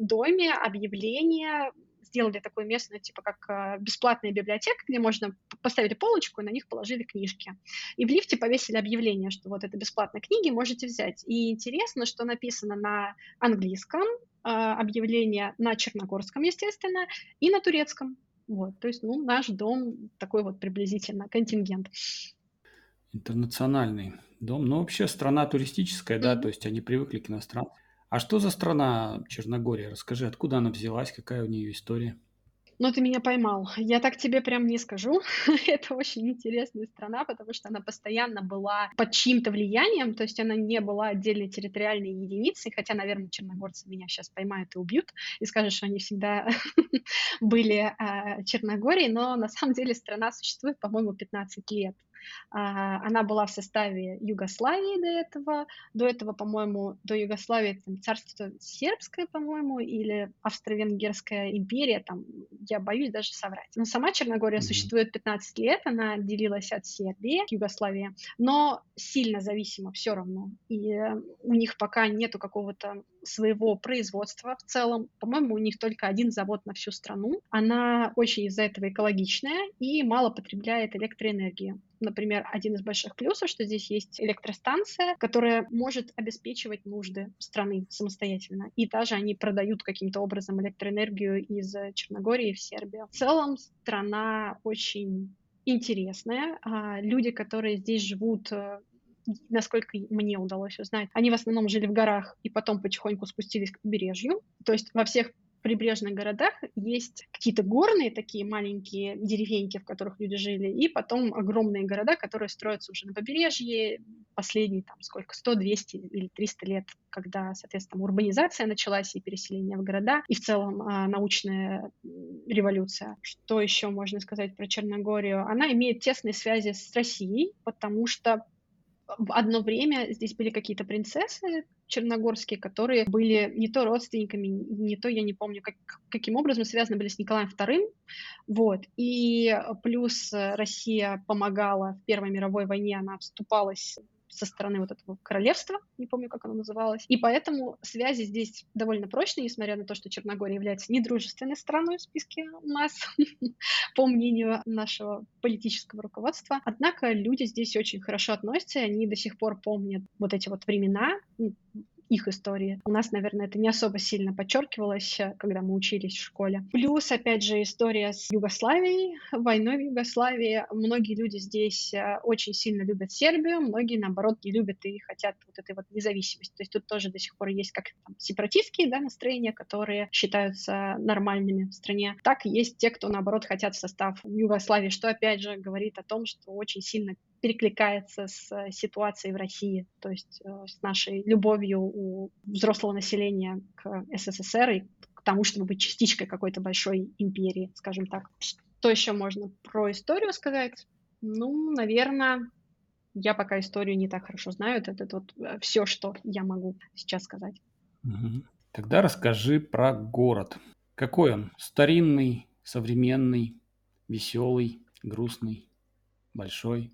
[SPEAKER 1] доме объявление сделали такое местное, типа как э, бесплатная библиотека, где можно поставили полочку и на них положили книжки. И в лифте повесили объявление, что вот это бесплатные книги, можете взять. И интересно, что написано на английском, а, объявление на черногорском, естественно, и на турецком. Вот, то есть, ну, наш дом такой вот приблизительно контингент.
[SPEAKER 2] Интернациональный дом. Ну, вообще страна туристическая, да, mm-hmm. то есть они привыкли к иностранцам. А что за страна Черногория? Расскажи, откуда она взялась, какая у нее история?
[SPEAKER 1] Ну, ты меня поймал. Я так тебе прям не скажу. Это очень интересная страна, потому что она постоянно была под чьим-то влиянием, то есть она не была отдельной территориальной единицей, хотя, наверное, черногорцы меня сейчас поймают и убьют и скажут, что они всегда были э, Черногорией, но на самом деле страна существует, по-моему, 15 лет. А, она была в составе Югославии до этого. До этого, по-моему, до Югославии там, царство сербское, по-моему, или Австро-Венгерская империя, там, я боюсь даже соврать. Но сама Черногория mm-hmm. существует 15 лет, она отделилась от Сербии, Югославии, но сильно зависима все равно. И у них пока нету какого-то своего производства в целом. По-моему, у них только один завод на всю страну. Она очень из-за этого экологичная и мало потребляет электроэнергии. Например, один из больших плюсов, что здесь есть электростанция, которая может обеспечивать нужды страны самостоятельно. И даже они продают каким-то образом электроэнергию из Черногории в Сербию. В целом страна очень интересная. А люди, которые здесь живут, э, насколько мне удалось узнать, они в основном жили в горах и потом потихоньку спустились к побережью. То есть во всех прибрежных городах есть какие-то горные такие маленькие деревеньки, в которых люди жили, и потом огромные города, которые строятся уже на побережье, последние там сколько, 100, 200 или 300 лет, когда, соответственно, урбанизация началась и переселение в города, и в целом а, научная революция. Что еще можно сказать про Черногорию? Она имеет тесные связи с Россией, потому что в одно время здесь были какие-то принцессы черногорские, которые были не то родственниками, не то, я не помню, как, каким образом связаны были с Николаем II. Вот. И плюс Россия помогала в Первой мировой войне, она вступалась со стороны вот этого королевства, не помню, как оно называлось. И поэтому связи здесь довольно прочные, несмотря на то, что Черногория является недружественной страной в списке у нас, по мнению нашего политического руководства. Однако люди здесь очень хорошо относятся, они до сих пор помнят вот эти вот времена, их истории. У нас, наверное, это не особо сильно подчеркивалось, э, когда мы учились в школе. Плюс, опять же, история с Югославией, войной в Югославии. Многие люди здесь э, очень сильно любят Сербию, многие, наоборот, не любят и хотят вот этой вот независимости. То есть тут тоже до сих пор есть как там, сепаратистские да, настроения, которые считаются нормальными в стране. Так есть те, кто, наоборот, хотят в состав Югославии, что, опять же, говорит о том, что очень сильно перекликается с э, ситуацией в России, то есть э, с нашей любовью у взрослого населения к СССР и к тому, чтобы быть частичкой какой-то большой империи, скажем так. Что еще можно про историю сказать? Ну, наверное, я пока историю не так хорошо знаю. Это, это вот э, все, что я могу сейчас сказать.
[SPEAKER 2] Тогда расскажи про город. Какой он? Старинный, современный, веселый, грустный? Большой.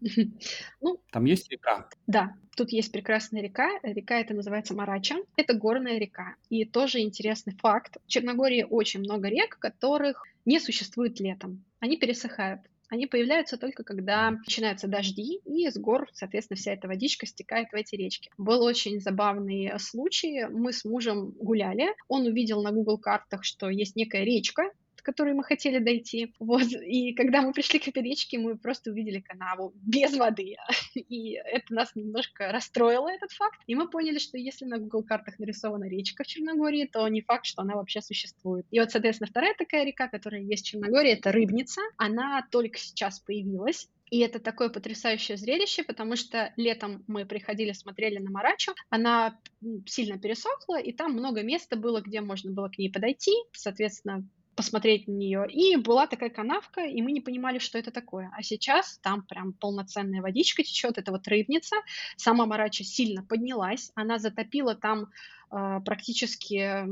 [SPEAKER 2] Ну, Там есть река?
[SPEAKER 1] Да, тут есть прекрасная река. Река это называется Марача. Это горная река. И тоже интересный факт. В Черногории очень много рек, которых не существует летом. Они пересыхают. Они появляются только когда начинаются дожди, и с гор, соответственно, вся эта водичка стекает в эти речки. Был очень забавный случай. Мы с мужем гуляли. Он увидел на Google картах, что есть некая речка, к которой мы хотели дойти. Вот. И когда мы пришли к этой речке, мы просто увидели канаву без воды. И это нас немножко расстроило, этот факт. И мы поняли, что если на Google картах нарисована речка в Черногории, то не факт, что она вообще существует. И вот, соответственно, вторая такая река, которая есть в Черногории, это Рыбница. Она только сейчас появилась. И это такое потрясающее зрелище, потому что летом мы приходили, смотрели на Марачу, она сильно пересохла, и там много места было, где можно было к ней подойти, соответственно, посмотреть на нее. И была такая канавка, и мы не понимали, что это такое. А сейчас там прям полноценная водичка течет, это вот рыбница. Сама Марача сильно поднялась, она затопила там э, практически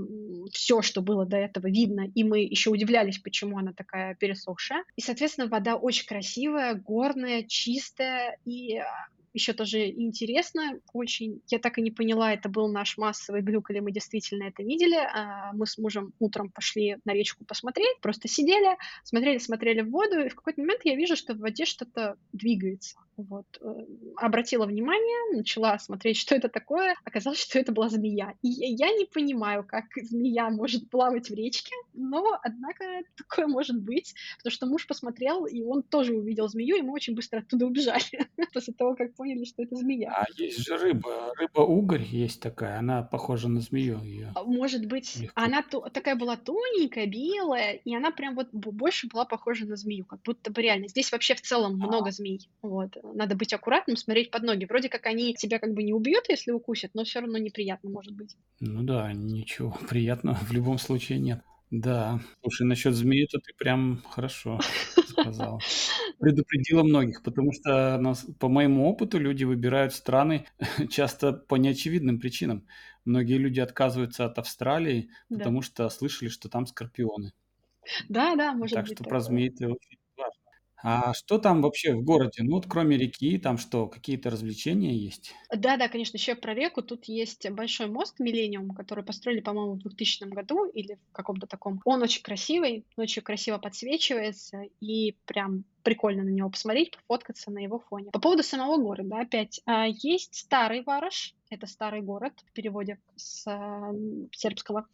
[SPEAKER 1] все, что было до этого видно, и мы еще удивлялись, почему она такая пересохшая. И, соответственно, вода очень красивая, горная, чистая, и еще тоже интересно очень. Я так и не поняла, это был наш массовый глюк или мы действительно это видели. А, мы с мужем утром пошли на речку посмотреть, просто сидели, смотрели, смотрели в воду, и в какой-то момент я вижу, что в воде что-то двигается. Вот. Э, обратила внимание, начала смотреть, что это такое. Оказалось, что это была змея. И я не понимаю, как змея может плавать в речке, но, однако, такое может быть, потому что муж посмотрел, и он тоже увидел змею, и мы очень быстро оттуда убежали после того, как поняли, что это змея.
[SPEAKER 2] А есть же рыба, рыба-угорь есть такая, она похожа на змею. Ее
[SPEAKER 1] а, Может быть, легко. она такая была тоненькая, белая, и она прям вот больше была похожа на змею, как будто бы реально. Здесь вообще в целом а. много змей. Вот надо быть аккуратным, смотреть под ноги. Вроде как они тебя как бы не убьют, если укусят, но все равно неприятно может быть.
[SPEAKER 2] Ну да, ничего приятного в любом случае нет. Да. Слушай, насчет змеи-то ты прям хорошо сказал. Предупредила многих, потому что нас, по моему опыту люди выбирают страны часто по неочевидным причинам. Многие люди отказываются от Австралии, да. потому что слышали, что там скорпионы.
[SPEAKER 1] Да, да, может
[SPEAKER 2] так
[SPEAKER 1] быть.
[SPEAKER 2] Так что про змеи ты очень А что там вообще в городе? Ну, вот кроме реки, там что, какие-то развлечения есть?
[SPEAKER 1] Да-да, конечно, еще про реку. Тут есть большой мост "Миллениум", который построили, по-моему, в двухтысячном году или в каком-то таком. Он очень красивый, очень красиво подсвечивается, и прям прикольно на него посмотреть, пофоткаться на его фоне. По поводу самого города, опять, а, есть старый Вараш, это старый город в переводе с а, сербского.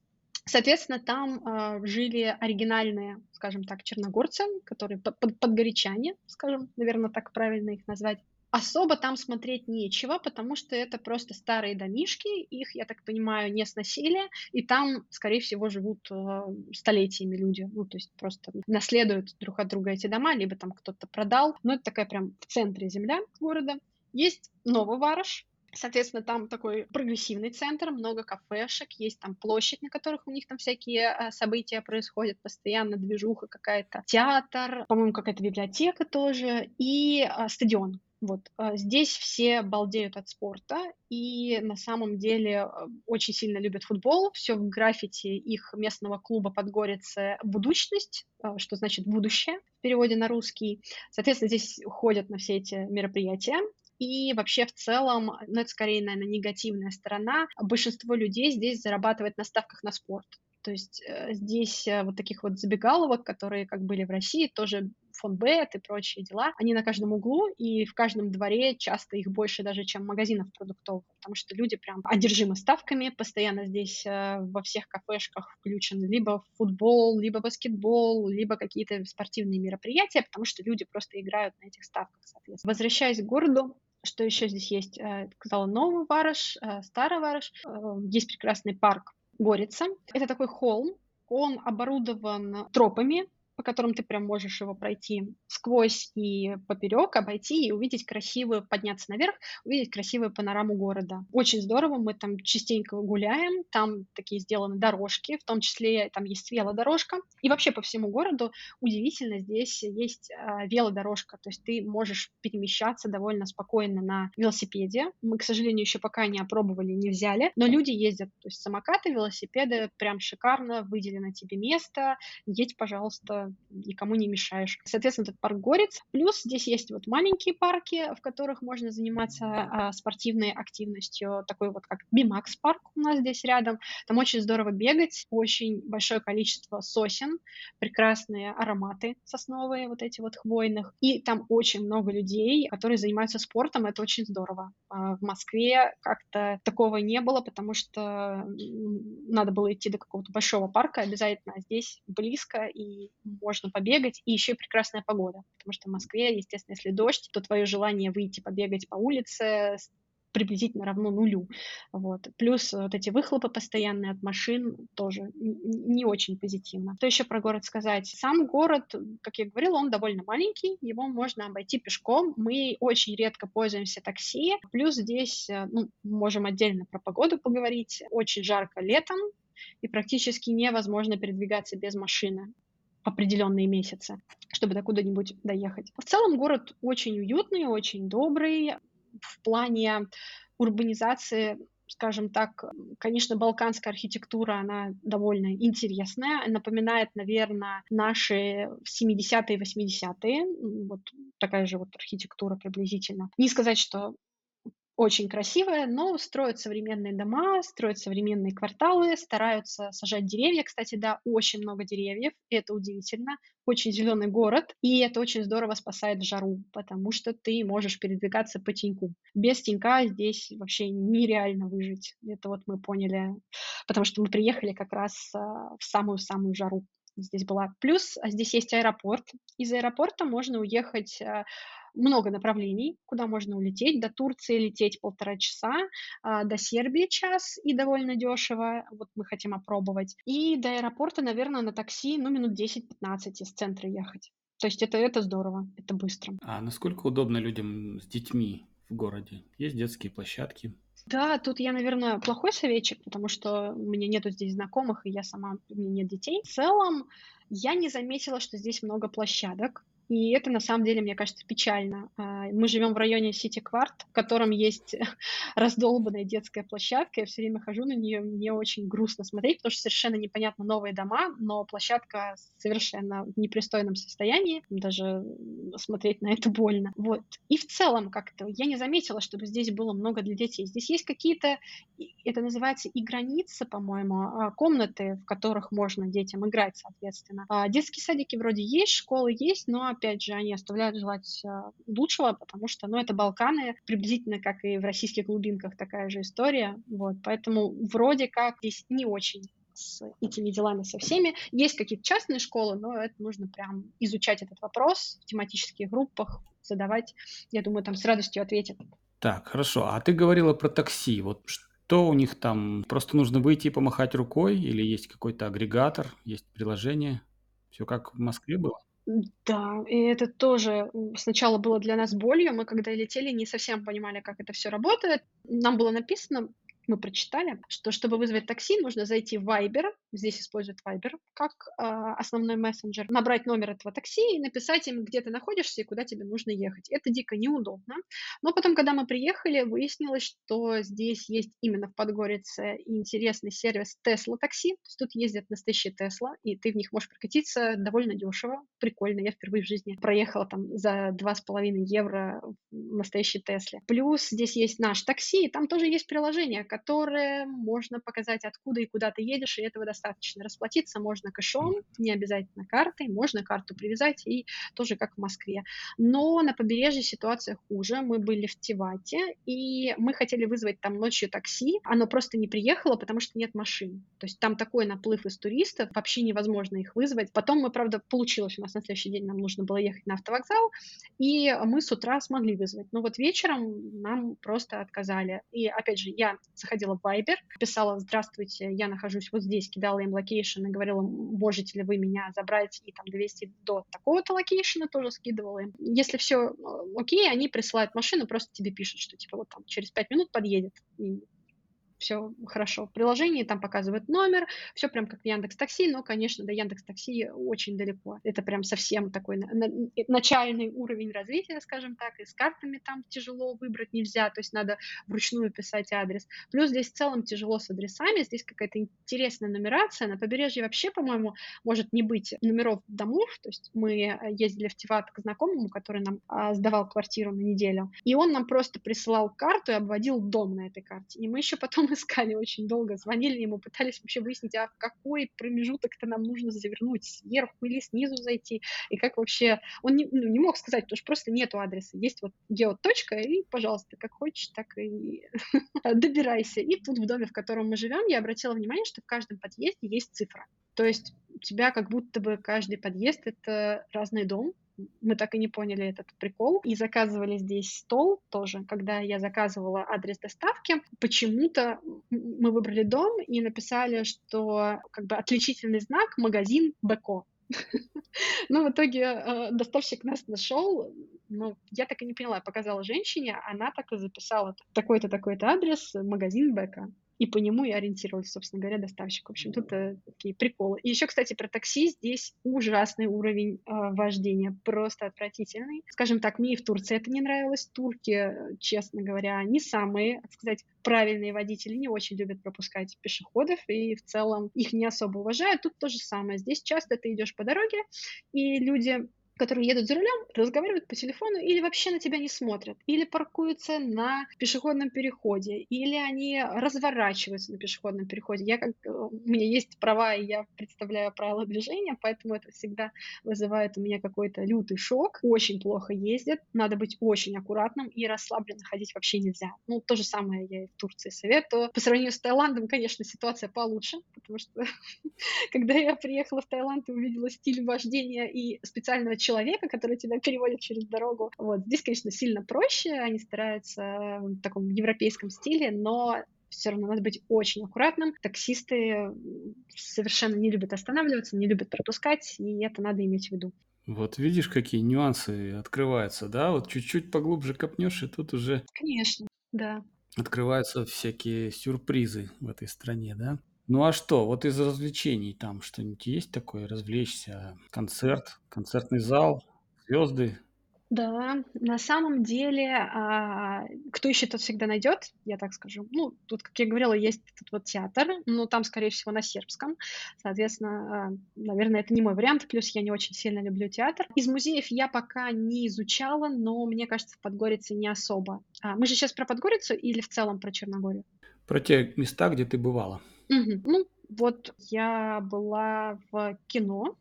[SPEAKER 1] Соответственно, там э, жили оригинальные, скажем так, черногорцы, которые под, под, подгорячане, скажем, наверное, так правильно их назвать. Особо там смотреть нечего, потому что это просто старые домишки, их, я так понимаю, не сносили, и там, скорее всего, живут э, столетиями люди, ну, то есть просто наследуют друг от друга эти дома, либо там кто-то продал, но это такая прям в центре земля города. Есть Новый Вараш, Соответственно, там такой прогрессивный центр, много кафешек, есть там площадь, на которых у них там всякие а, события происходят, постоянно движуха какая-то, театр, по-моему, какая-то библиотека тоже, и а, стадион. Вот а, здесь все балдеют от спорта и на самом деле очень сильно любят футбол. Все в граффити их местного клуба Подгорице «Будущность», что значит «будущее» в переводе на русский. Соответственно, здесь ходят на все эти мероприятия. И вообще в целом, ну это скорее, наверное, негативная сторона, большинство людей здесь зарабатывает на ставках на спорт. То есть э, здесь э, вот таких вот забегаловок, которые как были в России, тоже фонбет и прочие дела, они на каждом углу, и в каждом дворе часто их больше даже, чем магазинов продуктовых, потому что люди прям одержимы ставками, постоянно здесь э, во всех кафешках включен либо футбол, либо баскетбол, либо какие-то спортивные мероприятия, потому что люди просто играют на этих ставках, соответственно. Возвращаясь к городу, что еще здесь есть? Э, сказала Новый Варыш, э, Старый Варыш. Э, есть прекрасный парк Горица. Это такой холм, он оборудован тропами, по которым ты прям можешь его пройти сквозь и поперек, обойти и увидеть красивую, подняться наверх, увидеть красивую панораму города. Очень здорово, мы там частенько гуляем, там такие сделаны дорожки, в том числе там есть велодорожка. И вообще по всему городу удивительно, здесь есть э, велодорожка, то есть ты можешь перемещаться довольно спокойно на велосипеде. Мы, к сожалению, еще пока не опробовали, не взяли, но люди ездят, то есть самокаты, велосипеды, прям шикарно, выделено тебе место, едь, пожалуйста, никому не мешаешь. Соответственно, этот парк Горец. Плюс здесь есть вот маленькие парки, в которых можно заниматься а, спортивной активностью, такой вот как Бимакс парк у нас здесь рядом. Там очень здорово бегать, очень большое количество сосен, прекрасные ароматы сосновые, вот эти вот хвойных. И там очень много людей, которые занимаются спортом, это очень здорово. А в Москве как-то такого не было, потому что надо было идти до какого-то большого парка обязательно, а здесь близко, и можно побегать, и еще и прекрасная погода, потому что в Москве, естественно, если дождь, то твое желание выйти побегать по улице приблизительно равно нулю. Вот. Плюс вот эти выхлопы постоянные от машин тоже не очень позитивно. Что еще про город сказать? Сам город, как я говорила, он довольно маленький, его можно обойти пешком. Мы очень редко пользуемся такси. Плюс здесь, э, ну, можем отдельно про погоду поговорить. Очень жарко летом, и практически невозможно передвигаться без машины определенные месяцы, чтобы до куда-нибудь доехать. В целом город очень уютный, очень добрый. В плане урбанизации скажем так, конечно, балканская архитектура, она довольно интересная, напоминает, наверное, наши 70-е, 80-е, вот такая же вот архитектура приблизительно. Не сказать, что очень красивая, но строят современные дома, строят современные кварталы, стараются сажать деревья. Кстати, да, очень много деревьев, это удивительно. Очень зеленый город, и это очень здорово спасает жару, потому что ты можешь передвигаться по теньку. Без тенька здесь вообще нереально выжить. Это вот мы поняли, потому что мы приехали как раз а, в самую-самую жару здесь была. Плюс а, здесь есть аэропорт. Из аэропорта можно уехать а, много направлений, куда можно улететь. До Турции лететь полтора часа, а, до Сербии час и довольно дешево. Вот мы хотим опробовать. И до аэропорта, наверное, на такси, ну, минут 10-15 из центра ехать. То есть это, это здорово, это быстро.
[SPEAKER 2] А насколько удобно людям с детьми в городе? Есть детские площадки?
[SPEAKER 1] Да, тут я, наверное, плохой советчик, потому что у меня нету здесь знакомых, и я сама, у меня нет детей. В целом, я не заметила, что здесь много площадок. И это на самом деле, мне кажется, печально. А, мы живем в районе Сити Кварт, в котором есть раздолбанная детская площадка. Я все время хожу на нее, мне очень грустно смотреть, потому что совершенно непонятно новые дома, но площадка совершенно в непристойном состоянии. Даже смотреть на это больно. Вот. И в целом как-то я не заметила, чтобы здесь было много для детей. Здесь есть какие-то, это называется и границы, по-моему, а, комнаты, в которых можно детям играть, соответственно. А детские садики вроде есть, школы есть, но опять же, они оставляют желать а, лучшего, потому что, ну, это Балканы, приблизительно как и в российских глубинках такая же история, вот, поэтому вроде как здесь не очень с этими делами со всеми. Есть какие-то частные школы, но это нужно прям изучать этот вопрос в тематических группах, задавать. Я думаю, там с радостью ответят.
[SPEAKER 2] Так, хорошо. А ты говорила про такси. Вот что у них там? Просто нужно выйти и помахать рукой? Или есть какой-то агрегатор, есть приложение? Все как в Москве было?
[SPEAKER 1] Да, и это тоже сначала было для нас болью. Мы когда летели, не совсем понимали, как это все работает. Нам было написано мы прочитали, что чтобы вызвать такси, нужно зайти в Viber, здесь используют Viber как э, основной мессенджер, набрать номер этого такси и написать им, где ты находишься и куда тебе нужно ехать. Это дико неудобно. Но потом, когда мы приехали, выяснилось, что здесь есть именно в Подгорице интересный сервис Tesla такси. То есть тут ездят настоящие Tesla, и ты в них можешь прокатиться довольно дешево, прикольно. Я впервые в жизни проехала там за 2,5 евро в настоящей Тесле. Плюс здесь есть наш такси, и там тоже есть приложение, которое можно показать, откуда и куда ты едешь, и этого достаточно. Расплатиться можно кэшом, не обязательно картой, можно карту привязать, и тоже как в Москве. Но на побережье ситуация хуже. Мы были в Тивате, и мы хотели вызвать там ночью такси, оно просто не приехало, потому что нет машин. То есть там такой наплыв из туристов, вообще невозможно их вызвать. Потом мы, правда, получилось у нас на следующий день, нам нужно было ехать на автовокзал, и мы с утра смогли вызвать. Но вот вечером нам просто отказали. И опять же, я заходила в Viber, писала «Здравствуйте, я нахожусь вот здесь», кидала им location и говорила, можете ли вы меня забрать и там довезти до такого-то location а, тоже скидывала им. Если все э, окей, они присылают машину, просто тебе пишут, что типа вот там через пять минут подъедет. И все хорошо. В приложении там показывают номер, все прям как в Яндекс Такси, но, конечно, до Яндекс Такси очень далеко. Это прям совсем такой на, на, начальный уровень развития, скажем так, и с картами там тяжело выбрать нельзя, то есть надо вручную писать адрес. Плюс здесь в целом тяжело с адресами, здесь какая-то интересная нумерация. На побережье вообще, по-моему, может не быть номеров домов, то есть мы ездили в Тиват к знакомому, который нам а, сдавал квартиру на неделю, и он нам просто присылал карту и обводил дом на этой карте. И мы еще потом искали очень долго, звонили ему, пытались вообще выяснить, а в какой промежуток-то нам нужно завернуть, сверху или снизу зайти, и как вообще... Он не, ну, не мог сказать, потому что просто нету адреса. Есть вот геоточка, и, пожалуйста, как хочешь, так и добирайся. И тут в доме, в котором мы живем, я обратила внимание, что в каждом подъезде есть цифра. То есть у тебя как будто бы каждый подъезд — это разный дом, мы так и не поняли этот прикол. И заказывали здесь стол тоже. Когда я заказывала адрес доставки, почему-то мы выбрали дом и написали, что как бы отличительный знак магазин Беко. Ну, в итоге э, доставщик нас нашел, но я так и не поняла, показала женщине, она так и записала такой-то, такой-то адрес, магазин Бека и по нему и ориентировались, собственно говоря, доставщик. В общем, тут э, такие приколы. И еще, кстати, про такси. Здесь ужасный уровень э, вождения, просто отвратительный. Скажем так, мне и в Турции это не нравилось. Турки, честно говоря, не самые, так сказать, правильные водители, не очень любят пропускать пешеходов, и в целом их не особо уважают. Тут то же самое. Здесь часто ты идешь по дороге, и люди которые едут за рулем, разговаривают по телефону или вообще на тебя не смотрят, или паркуются на пешеходном переходе, или они разворачиваются на пешеходном переходе. Я как, э, у меня есть права, и я представляю правила движения, поэтому это всегда вызывает у меня какой-то лютый шок. Очень плохо ездят, надо быть очень аккуратным и расслабленно ходить вообще нельзя. Ну, то же самое я и в Турции советую. По сравнению с Таиландом, конечно, ситуация получше, потому что когда я приехала в Таиланд и увидела стиль вождения и специального человека, который тебя переводит через дорогу. Вот. Здесь, конечно, сильно проще, они стараются в таком европейском стиле, но все равно надо быть очень аккуратным. Таксисты совершенно не любят останавливаться, не любят пропускать, и это надо иметь в виду.
[SPEAKER 2] Вот видишь, какие нюансы открываются, да? Вот чуть-чуть поглубже копнешь, и тут уже...
[SPEAKER 1] Конечно, да.
[SPEAKER 2] Открываются всякие сюрпризы в этой стране, да? Ну а что, вот из развлечений там что-нибудь есть такое, развлечься? Концерт, концертный зал, звезды.
[SPEAKER 1] Да, на самом деле, а, кто ищет, тот всегда найдет, я так скажу. Ну, тут, как я говорила, есть этот вот театр, но там, скорее всего, на сербском. Соответственно, а, наверное, это не мой вариант, плюс я не очень сильно люблю театр. Из музеев я пока не изучала, но мне кажется, в Подгорице не особо. А, мы же сейчас про Подгорицу или в целом про Черногорию?
[SPEAKER 2] Про те места, где ты бывала.
[SPEAKER 1] Мгм. Ну, вот я была в кино,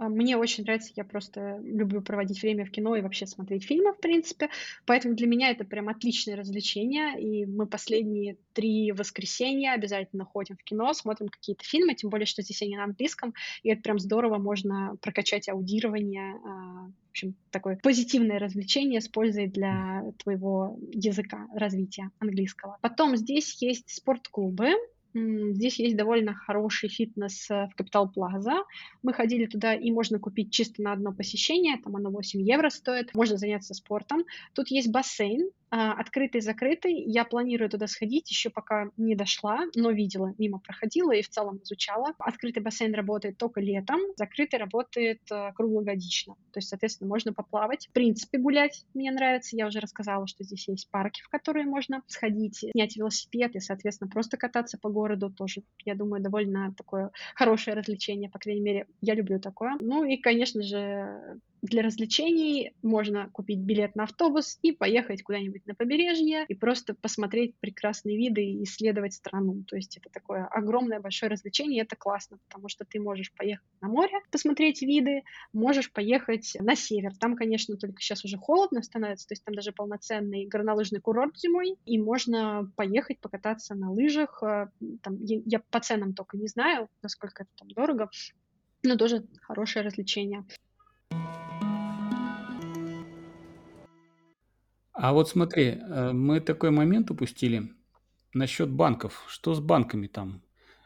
[SPEAKER 1] а, мне очень нравится, я просто люблю проводить время в кино и вообще смотреть фильмы, в принципе. Поэтому для меня это прям отличное развлечение. И мы последние три воскресенья обязательно ходим в кино, смотрим какие-то фильмы, тем более, что здесь они на английском. И это прям здорово, можно прокачать аудирование. А, в общем, такое позитивное развлечение с пользой для твоего языка, развития английского. Потом здесь есть спортклубы, Здесь есть довольно хороший фитнес э, в Капитал Плаза. Мы ходили туда, и можно купить чисто на одно посещение, там оно 8 евро стоит, можно заняться спортом. Тут есть бассейн, открытый, закрытый. Я планирую туда сходить, еще пока не дошла, но видела, мимо проходила и в целом изучала. Открытый бассейн работает только летом, закрытый работает э, круглогодично. То есть, соответственно, можно поплавать. В принципе, гулять мне нравится. Я уже рассказала, что здесь есть парки, в которые можно сходить, снять велосипед и, соответственно, просто кататься по городу тоже. Я думаю, довольно такое хорошее развлечение, по крайней мере, я люблю такое. Ну и, конечно же, для развлечений можно купить билет на автобус и поехать куда-нибудь на побережье и просто посмотреть прекрасные виды и исследовать страну. То есть это такое огромное большое развлечение, и это классно, потому что ты можешь поехать на море, посмотреть виды, можешь поехать на север. Там, конечно, только сейчас уже холодно становится, то есть там даже полноценный горнолыжный курорт зимой, и можно поехать покататься на лыжах. Э, там, я, я по ценам только не знаю, насколько это там дорого, но тоже хорошее развлечение.
[SPEAKER 2] А вот смотри, э, мы такой момент упустили насчет банков. Что с банками там?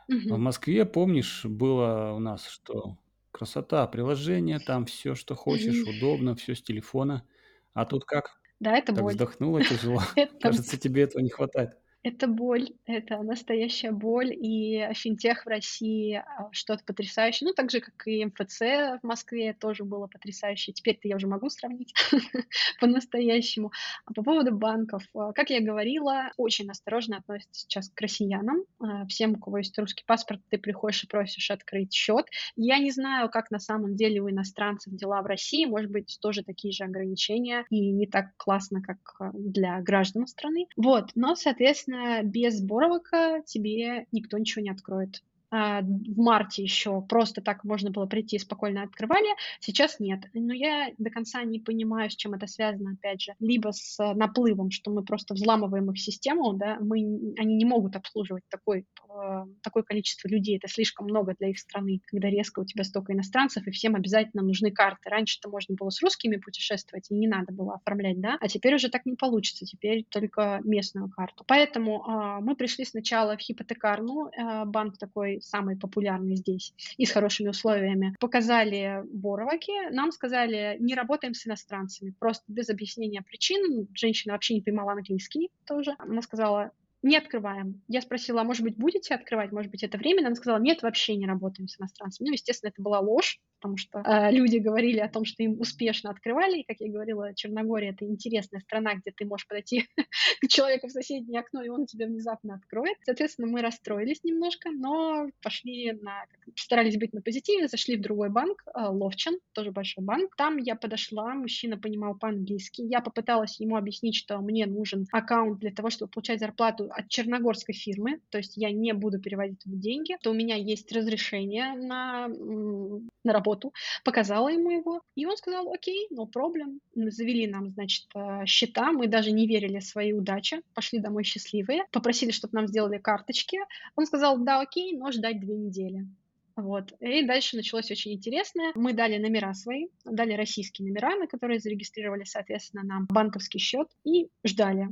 [SPEAKER 2] В Москве, помнишь, было у нас, что красота, приложение, там все, что хочешь, удобно, все с телефона. А тут как?
[SPEAKER 1] Да, это
[SPEAKER 2] Так
[SPEAKER 1] боль.
[SPEAKER 2] вздохнула тяжело.
[SPEAKER 1] Это
[SPEAKER 2] Кажется, тебе этого не хватает.
[SPEAKER 1] Это боль, это настоящая боль, и финтех в России а, что-то потрясающее. Ну, так же, как и МФЦ в Москве тоже было потрясающе. Теперь-то я уже могу сравнить по-настоящему. А по поводу банков, а, как я говорила, очень осторожно относятся сейчас к россиянам. А, всем, у кого есть русский паспорт, ты приходишь и просишь открыть счет. Я не знаю, как на самом деле у иностранцев дела в России. Может быть, тоже такие же ограничения, и не так классно, как для граждан страны. Вот, но, соответственно, Соответственно, без Боровака тебе никто ничего не откроет. А, в марте еще просто так можно было прийти и спокойно открывали, сейчас нет. Но я до конца не понимаю, с чем это связано, опять же. Либо с наплывом, что мы просто взламываем их систему, да, мы, они не могут обслуживать такой, э, такое количество людей, это слишком много для их страны, когда резко у тебя столько иностранцев, и всем обязательно нужны карты. Раньше-то можно было с русскими путешествовать, и не надо было оформлять, да, а теперь уже так не получится, теперь только местную карту. Поэтому э, мы пришли сначала в хипотекарную, э, банк такой самый популярный здесь и с хорошими условиями, показали Бороваки, нам сказали, не работаем с иностранцами, просто без объяснения причин. Женщина вообще не понимала английский тоже. Она сказала, не открываем. Я спросила, а может быть, будете открывать, может быть, это временно? Она сказала, нет, вообще не работаем с иностранцами. Ну, естественно, это была ложь, потому что э, люди говорили о том, что им успешно открывали, и, как я говорила, Черногория — это интересная страна, где ты можешь подойти к человеку в соседнее окно, и он тебе внезапно откроет. Соответственно, мы расстроились немножко, но пошли на... Старались быть на позитиве, зашли в другой банк, э, Ловчен, тоже большой банк. Там я подошла, мужчина понимал по-английски. Я попыталась ему объяснить, что мне нужен аккаунт для того, чтобы получать зарплату от черногорской фирмы, то есть я не буду переводить деньги, то у меня есть разрешение на, на работу, показала ему его, и он сказал, окей, no problem, завели нам, значит, счета, мы даже не верили в свои удачи, пошли домой счастливые, попросили, чтобы нам сделали карточки, он сказал, да, окей, но ждать две недели. Вот. И дальше началось очень интересное. Мы дали номера свои, дали российские номера, на которые зарегистрировали, соответственно, нам банковский счет и ждали.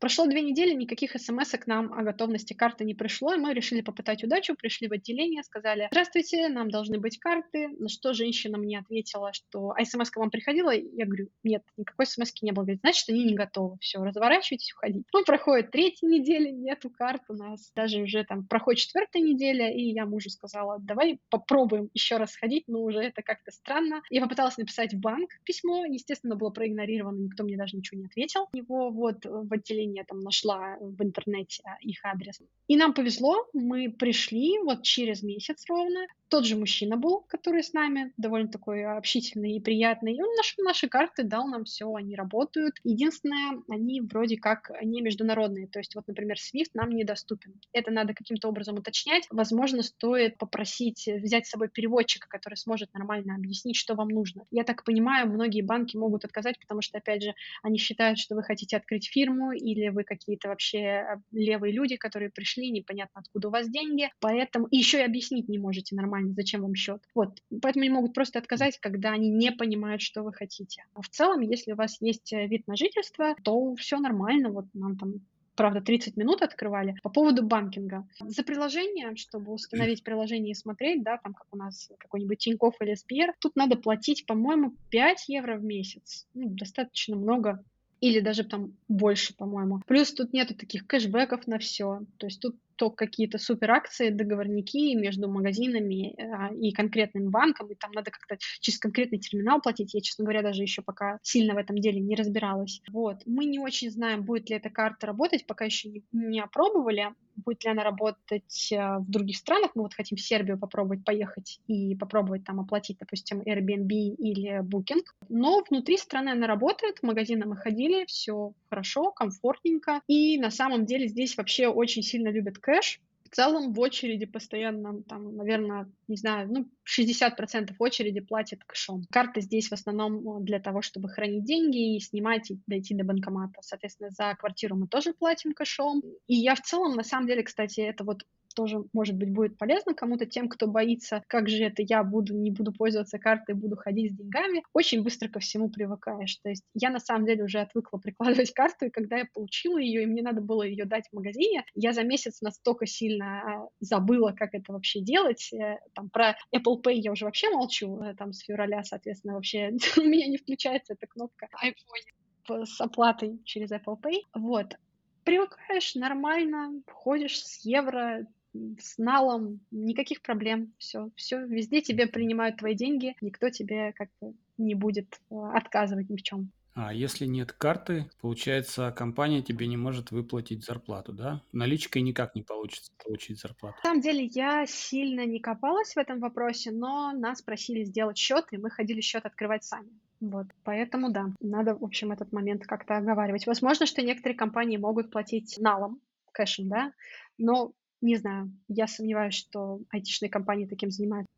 [SPEAKER 1] Прошло две недели, никаких смс к нам о готовности карты не пришло, и мы решили попытать удачу, пришли в отделение, сказали, здравствуйте, нам должны быть карты, на что женщина мне ответила, что, а смс к вам приходила? Я говорю, нет, никакой смс не было. Говорит, значит, они не готовы, все, разворачивайтесь, уходите. Ну, проходит третья неделя, нету карт у нас, даже уже там проходит четвертая неделя, и я мужу сказала, давай попробуем еще раз сходить, но уже это как-то странно. Я попыталась написать в банк письмо, естественно, было проигнорировано, никто мне даже ничего не ответил. Его вот в отделение там нашла в интернете их адрес. И нам повезло, мы пришли вот через месяц ровно. Тот же мужчина был, который с нами, довольно такой общительный и приятный. И он нашел наши карты, дал нам все, они работают. Единственное, они вроде как не международные. То есть вот, например, SWIFT нам недоступен. Это надо каким-то образом уточнять. Возможно, стоит попросить взять с собой переводчика, который сможет нормально объяснить, что вам нужно. Я так понимаю, многие банки могут отказать, потому что, опять же, они считают, что вы хотите открыть фирму или вы какие-то вообще э, левые люди, которые пришли, непонятно откуда у вас деньги, поэтому еще и объяснить не можете нормально, зачем вам счет. Вот, поэтому они могут просто отказать, когда они не понимают, что вы хотите. А в целом, если у вас есть э, вид на жительство, то все нормально, вот нам там правда, 30 минут открывали. По поводу банкинга. За приложение, чтобы установить приложение и смотреть, да, там как у нас какой-нибудь Тинькофф или Сбер, тут надо платить, по-моему, 5 евро в месяц. Ну, достаточно много или даже там больше, по-моему. Плюс тут нету таких кэшбэков на все. То есть тут то какие-то супер акции, договорники между магазинами а, и конкретным банком, и там надо как-то через конкретный терминал платить. Я, честно говоря, даже еще пока сильно в этом деле не разбиралась. Вот. Мы не очень знаем, будет ли эта карта работать, пока еще не, не опробовали будет ли она работать э, в других странах. Мы вот хотим в Сербию попробовать поехать и попробовать там оплатить, допустим, Airbnb или Booking. Но внутри страны она работает, в магазины мы ходили, все хорошо, комфортненько. И на самом деле здесь вообще очень сильно любят кэш, в целом в очереди постоянно, там, наверное, не знаю, ну, 60% очереди платят кэшом. Карта здесь в основном для того, чтобы хранить деньги и снимать и дойти до банкомата. Соответственно, за квартиру мы тоже платим кэшом. И я в целом, на самом деле, кстати, это вот тоже, может быть, будет полезно кому-то, тем, кто боится, как же это я буду, не буду пользоваться картой, буду ходить с деньгами, очень быстро ко всему привыкаешь. То есть я на самом деле уже отвыкла прикладывать карту, и когда я получила ее, и мне надо было ее дать в магазине, я за месяц настолько сильно а, забыла, как это вообще делать. Э, там про Apple Pay я уже вообще молчу, э, там с февраля, соответственно, вообще у меня не включается эта кнопка iPhone с оплатой через Apple Pay. Вот привыкаешь нормально, ходишь с евро, с налом, никаких проблем, все, все, везде тебе принимают твои деньги, никто тебе как-то не будет э, отказывать ни в чем.
[SPEAKER 2] А если нет карты, получается, компания тебе не может выплатить зарплату, да? Наличкой никак не получится получить зарплату.
[SPEAKER 1] На самом деле я сильно не копалась в этом вопросе, но нас просили сделать счет, и мы ходили счет открывать сами. Вот, поэтому да, надо, в общем, этот момент как-то оговаривать. Возможно, что некоторые компании могут платить налом, кэшем, да, но не знаю, я сомневаюсь, что айтишные компании таким занимаются.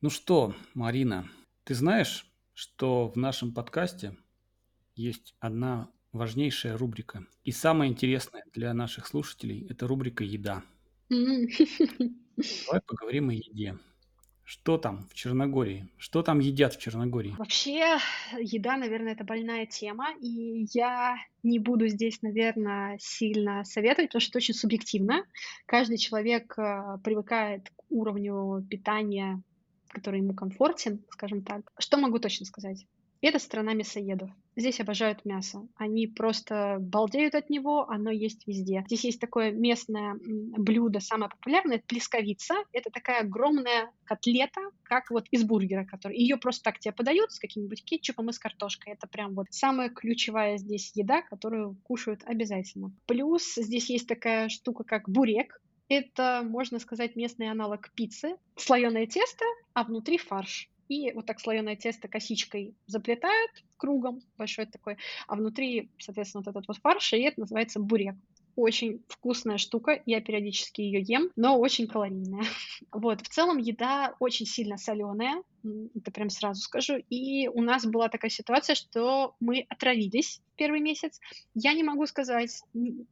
[SPEAKER 2] Ну что, Марина, ты знаешь, что в нашем подкасте есть одна важнейшая рубрика. И самая интересная для наших слушателей – это рубрика «Еда». Давай поговорим о еде. Что там в Черногории? Что там едят в Черногории?
[SPEAKER 1] Вообще, еда, наверное, это больная тема, и я не буду здесь, наверное, сильно советовать, потому что это очень субъективно. Каждый человек э, привыкает к уровню питания, который ему комфортен, скажем так. Что могу точно сказать? Это страна мясоедов. Здесь обожают мясо. Они просто балдеют от него, оно есть везде. Здесь есть такое местное блюдо, самое популярное, это плесковица. Это такая огромная котлета, как вот из бургера, который... Ее просто так тебе подают с каким-нибудь кетчупом и с картошкой. Это прям вот самая ключевая здесь еда, которую кушают обязательно. Плюс здесь есть такая штука, как бурек. Это, можно сказать, местный аналог пиццы. Слоеное тесто, а внутри фарш и вот так слоеное тесто косичкой заплетают кругом большой такой, а внутри, соответственно, вот этот вот фарш, и это называется бурек. Очень вкусная штука, я периодически ее ем, но очень калорийная. Вот, в целом еда очень сильно соленая, это прям сразу скажу. И у нас была такая ситуация, что мы отравились первый месяц. Я не могу сказать,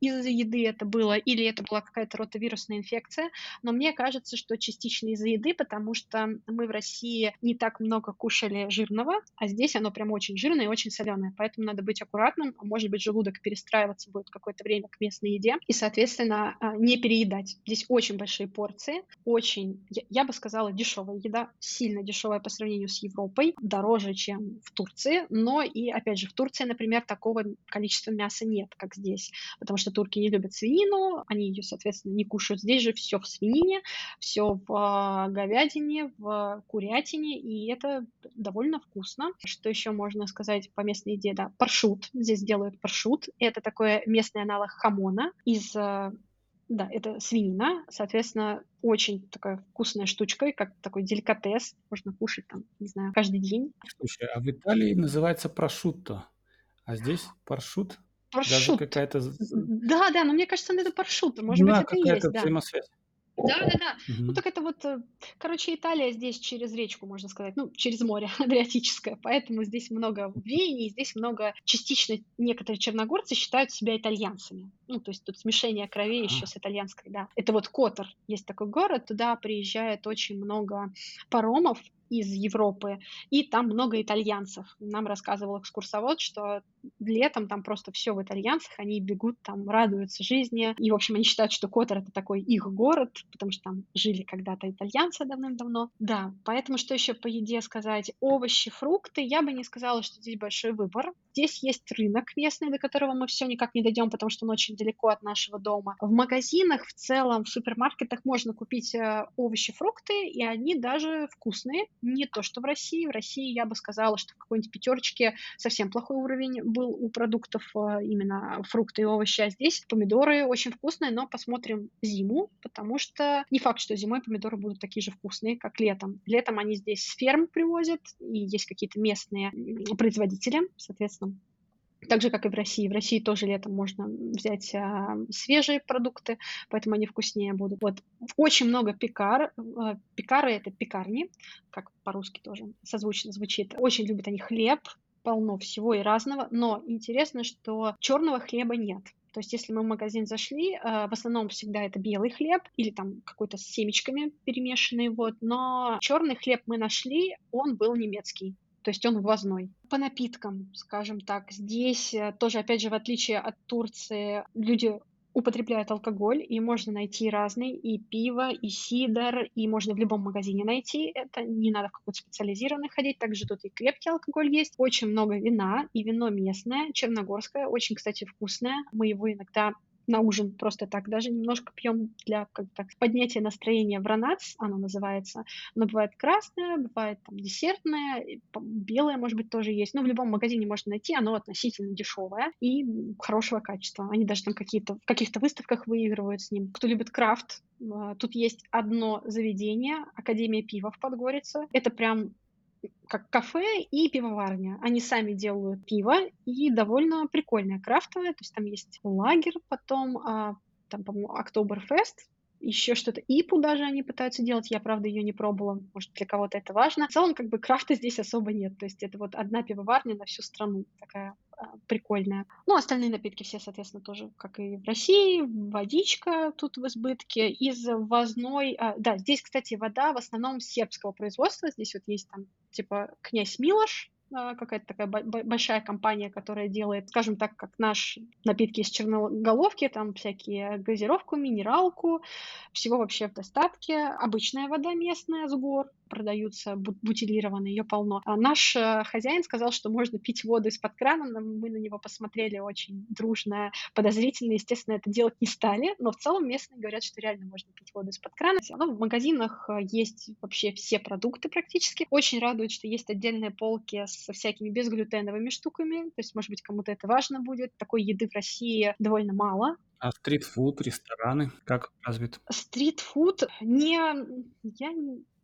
[SPEAKER 1] из-за еды это было или это была какая-то ротовирусная инфекция, но мне кажется, что частично из-за еды, потому что мы в России не так много кушали жирного, а здесь оно прям очень жирное и очень соленое, поэтому надо быть аккуратным, а может быть желудок перестраиваться будет какое-то время к местной еде, и, соответственно, а, не переедать. Здесь очень большие порции, очень, я бы сказала, дешевая еда, сильно дешевая по сравнению с Европой, дороже, чем в Турции, но и, опять же, в Турции, например, такого количества мяса нет, как здесь, потому что турки не любят свинину, они ее, соответственно, не кушают. Здесь же все в свинине, все в а, говядине, в курятине, и это довольно вкусно. Что еще можно сказать по местной еде? Да, паршут. Здесь делают паршут. Это такой местный аналог хамона из а, да, это свинина, соответственно, очень такая вкусная штучка, как такой деликатес. Можно кушать там, не знаю, каждый день.
[SPEAKER 2] Слушай, а в Италии называется прошутто, а здесь паршут? Даже
[SPEAKER 1] Паршут.
[SPEAKER 2] какая-то...
[SPEAKER 1] Да, да, но мне кажется, это паршут. Может быть,
[SPEAKER 2] Да,
[SPEAKER 1] это и
[SPEAKER 2] какая-то
[SPEAKER 1] есть, да.
[SPEAKER 2] взаимосвязь.
[SPEAKER 1] Да-да-да. Ну,
[SPEAKER 2] Мгм.
[SPEAKER 1] так это вот, э, короче, Италия здесь через речку, можно сказать, ну, через море Адриатическое, поэтому здесь много веяний, здесь много, частично некоторые черногорцы считают себя итальянцами. Ну, то есть тут смешение крови еще с итальянской, да. Это вот Котор, есть такой город, туда приезжает очень много паромов из Европы, и там много итальянцев. Нам рассказывал экскурсовод, что летом там просто все в итальянцах, они бегут там, радуются жизни, и, в общем, они считают, что Котор это такой их город, потому что там жили когда-то итальянцы давным-давно. Да, поэтому что еще по еде сказать? Овощи, фрукты, я бы не сказала, что здесь большой выбор. Здесь есть рынок местный, до которого мы все никак не дойдем, потому что он очень далеко от нашего дома. В магазинах в целом, в супермаркетах можно купить э, овощи, фрукты, и они даже вкусные. Не то, что в России. В России я бы сказала, что в какой-нибудь пятерочке совсем плохой уровень был у продуктов э, именно фрукты и овощи, а здесь помидоры очень вкусные, но посмотрим зиму, потому что не факт, что зимой помидоры будут такие же вкусные, как летом. Летом они здесь с ферм привозят, и есть какие-то местные производители, соответственно, так же, как и в России. В России тоже летом можно взять а, свежие продукты, поэтому они вкуснее будут. Вот очень много пекар. а, Пекары это пекарни, как по-русски тоже созвучно звучит. Очень любят они хлеб, полно всего и разного, но интересно, что черного хлеба нет. То есть, если мы в магазин зашли, а, в основном всегда это белый хлеб или там какой-то с семечками перемешанный, вот. Но черный хлеб мы нашли, он был немецкий. То есть он ввозной. По напиткам, скажем так, здесь э, тоже, опять же, в отличие от Турции, люди употребляют алкоголь, и можно найти разный, и пиво, и сидр, и можно в любом магазине найти это, не надо в какой-то специализированный ходить, также тут и крепкий алкоголь есть, очень много вина, и вино местное, черногорское, очень, кстати, вкусное, мы его иногда на ужин просто так, даже немножко пьем для как так, поднятия настроения в ранац, оно называется. Оно бывает красное, бывает там десертное, белое, может быть, тоже есть. Но в любом магазине можно найти, оно относительно дешевое и хорошего качества. Они даже там какие-то в каких-то выставках выигрывают с ним. Кто любит крафт, а, тут есть одно заведение, Академия пива в Подгорице. Это прям как кафе и пивоварня. Они сами делают пиво и довольно прикольное крафтовое. То есть там есть лагерь, потом а, там, по-моему, Октоберфест, еще что-то. Ипу даже они пытаются делать. Я, правда, ее не пробовала. Может, для кого-то это важно. В целом, как бы крафта здесь особо нет. То есть это вот одна пивоварня на всю страну. Такая прикольная. Ну, остальные напитки все, соответственно, тоже, как и в России. Водичка тут в избытке. Из ввозной... а, да, здесь, кстати, вода в основном сербского производства. Здесь вот есть там типа князь Милош, а, какая-то такая бо- бо- большая компания, которая делает, скажем так, как наш напитки из черноголовки, там всякие газировку, минералку, всего вообще в достатке. Обычная вода местная с гор, продаются бу- бутилированные, ее полно. А наш э, хозяин сказал, что можно пить воду из-под крана, мы на него посмотрели очень дружно, подозрительно, естественно, это делать не стали, но в целом местные говорят, что реально можно пить воду из-под крана. Ну, в магазинах э, есть вообще все продукты практически. Очень радует, что есть отдельные полки со всякими безглютеновыми штуками, то есть, может быть, кому-то это важно будет. Такой еды в России довольно мало,
[SPEAKER 2] А стритфуд, рестораны как развит?
[SPEAKER 1] Стритфуд не я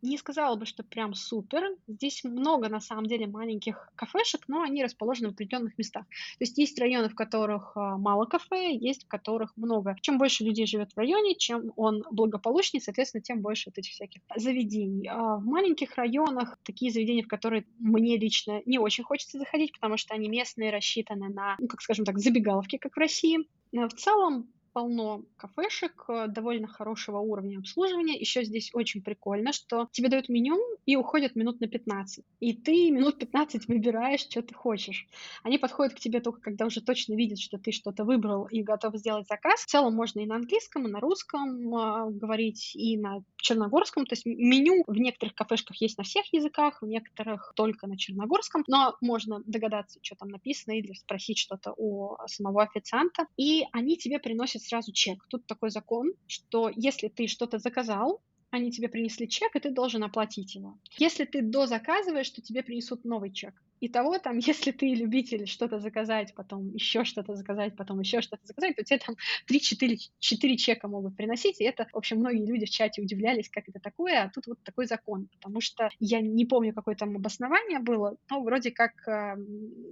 [SPEAKER 1] не сказала бы, что прям супер. Здесь много, на самом деле, маленьких кафешек, но они расположены в определенных местах. То есть есть районы, в которых, а, мало кафе, есть в которых много. Чем больше людей живет в районе, чем он благополучнее, соответственно, тем больше вот этих всяких заведений. А в маленьких районах такие заведения, в которые мне лично не очень хочется заходить, потому что они местные, рассчитаны на, ну, как скажем так, забегаловки, как в России. Но в целом полно кафешек э, довольно хорошего уровня обслуживания. Еще здесь очень прикольно, что тебе дают меню и уходят минут на 15. И ты минут 15 выбираешь, что ты хочешь. Они подходят к тебе только когда уже точно видят, что ты что-то выбрал и готов сделать заказ. В целом можно и на английском, и на русском э, говорить, и на черногорском. То есть меню в некоторых кафешках есть на всех языках, в некоторых только на черногорском. Но можно догадаться, что там написано, или спросить что-то у самого официанта. И они тебе приносят сразу чек. Тут такой закон, что если ты что-то заказал, они тебе принесли чек, и ты должен оплатить его. Если ты дозаказываешь, то тебе принесут новый чек. Итого там, если ты любитель что-то заказать, потом еще что-то заказать, потом еще что-то заказать, то тебе там 3-4 4 чека могут приносить. И это, в общем, многие люди в чате удивлялись, как это такое, а тут вот такой закон. Потому что я не помню, какое там обоснование было, но вроде как, э,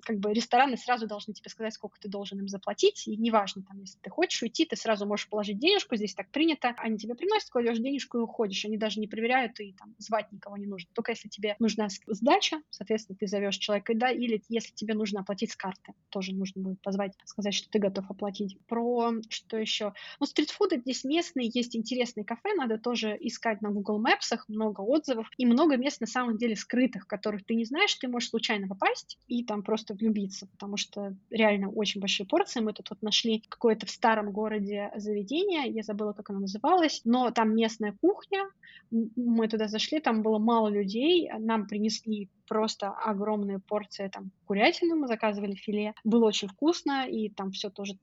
[SPEAKER 1] как бы рестораны сразу должны тебе сказать, сколько ты должен им заплатить. И неважно, там, если ты хочешь уйти, ты сразу можешь положить денежку, здесь так принято. Они тебе приносят, кладешь денежку и уходишь. Они даже не проверяют, и там звать никого не нужно. Только если тебе нужна сдача, соответственно, ты зовешь человека человека, да, или если тебе нужно оплатить с карты, тоже нужно будет позвать, сказать, что ты готов оплатить. Про что еще? Ну, стритфуды здесь местные, есть интересные кафе, надо тоже искать на Google Maps, много отзывов, и много мест на самом деле скрытых, которых ты не знаешь, ты можешь случайно попасть и там просто влюбиться, потому что реально очень большие порции. Мы тут вот нашли какое-то в старом городе заведение, я забыла, как оно называлось, но там местная кухня, мы туда зашли, там было мало людей, нам принесли просто огромные порции там курятины, мы заказывали филе. Было очень вкусно, и там все тоже,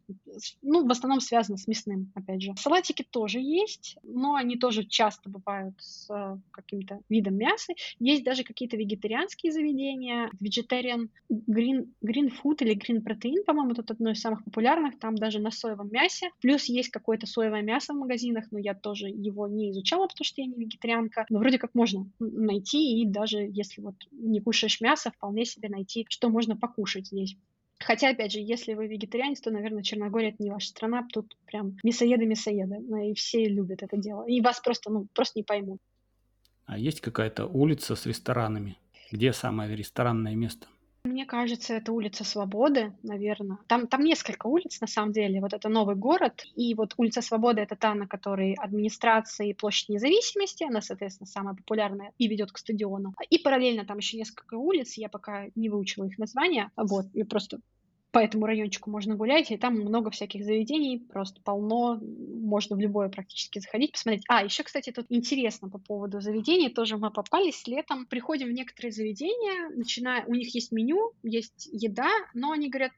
[SPEAKER 1] ну, в основном связано с мясным, опять же. Салатики тоже есть, но они тоже часто бывают с э, каким-то видом мяса. Есть даже какие-то вегетарианские заведения, vegetarian green, green food или green protein, по-моему, тут одно из самых популярных, там даже на соевом мясе. Плюс есть какое-то соевое мясо в магазинах, но я тоже его не изучала, потому что я не вегетарианка. Но вроде как можно найти, и даже если вот не кушаешь мясо, вполне себе найти, что можно покушать здесь. Хотя, опять же, если вы вегетарианец, то, наверное, Черногория — это не ваша страна. Тут прям мясоеды-мясоеды. И все любят это дело. И вас просто, ну, просто не поймут.
[SPEAKER 2] А есть какая-то улица с ресторанами? Где самое ресторанное место?
[SPEAKER 1] Мне кажется, это улица Свободы, наверное. Там, там несколько улиц, на самом деле. Вот это новый город. И вот улица Свободы — это та, на которой администрация и площадь независимости. Она, соответственно, самая популярная и ведет к стадиону. И параллельно там еще несколько улиц. Я пока не выучила их названия. Вот, я просто по этому райончику можно гулять, и там много всяких заведений, просто полно, можно в любое практически заходить, посмотреть. А, еще, кстати, тут интересно по поводу заведений, тоже мы попались летом, приходим в некоторые заведения, начиная, у них есть меню, есть еда, но они говорят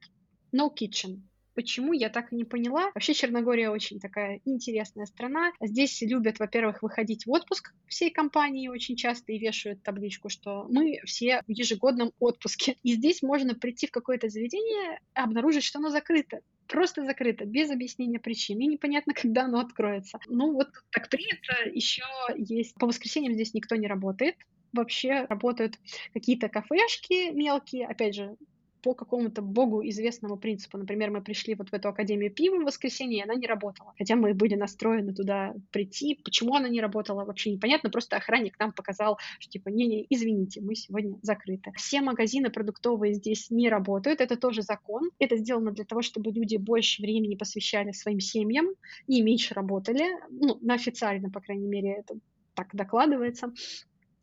[SPEAKER 1] no kitchen, Почему, я так и не поняла. Вообще Черногория очень такая интересная страна. Здесь любят, во-первых, выходить в отпуск всей компании очень часто и вешают табличку, что мы все в ежегодном отпуске. И здесь можно прийти в какое-то заведение, обнаружить, что оно закрыто просто закрыто, без объяснения причин, и непонятно, когда оно откроется. Ну, вот так принято. Еще есть... По воскресеньям здесь никто не работает, вообще работают какие-то кафешки мелкие, опять же, по какому-то богу известному принципу. Например, мы пришли вот в эту Академию пива в воскресенье, и она не работала. Хотя мы были настроены туда прийти. Почему она не работала, вообще непонятно. Просто охранник нам показал, что типа, не-не, извините, мы сегодня закрыты. Все магазины продуктовые здесь не работают. Это тоже закон. Это сделано для того, чтобы люди больше времени посвящали своим семьям и меньше работали. Ну, на официально, по крайней мере, это так докладывается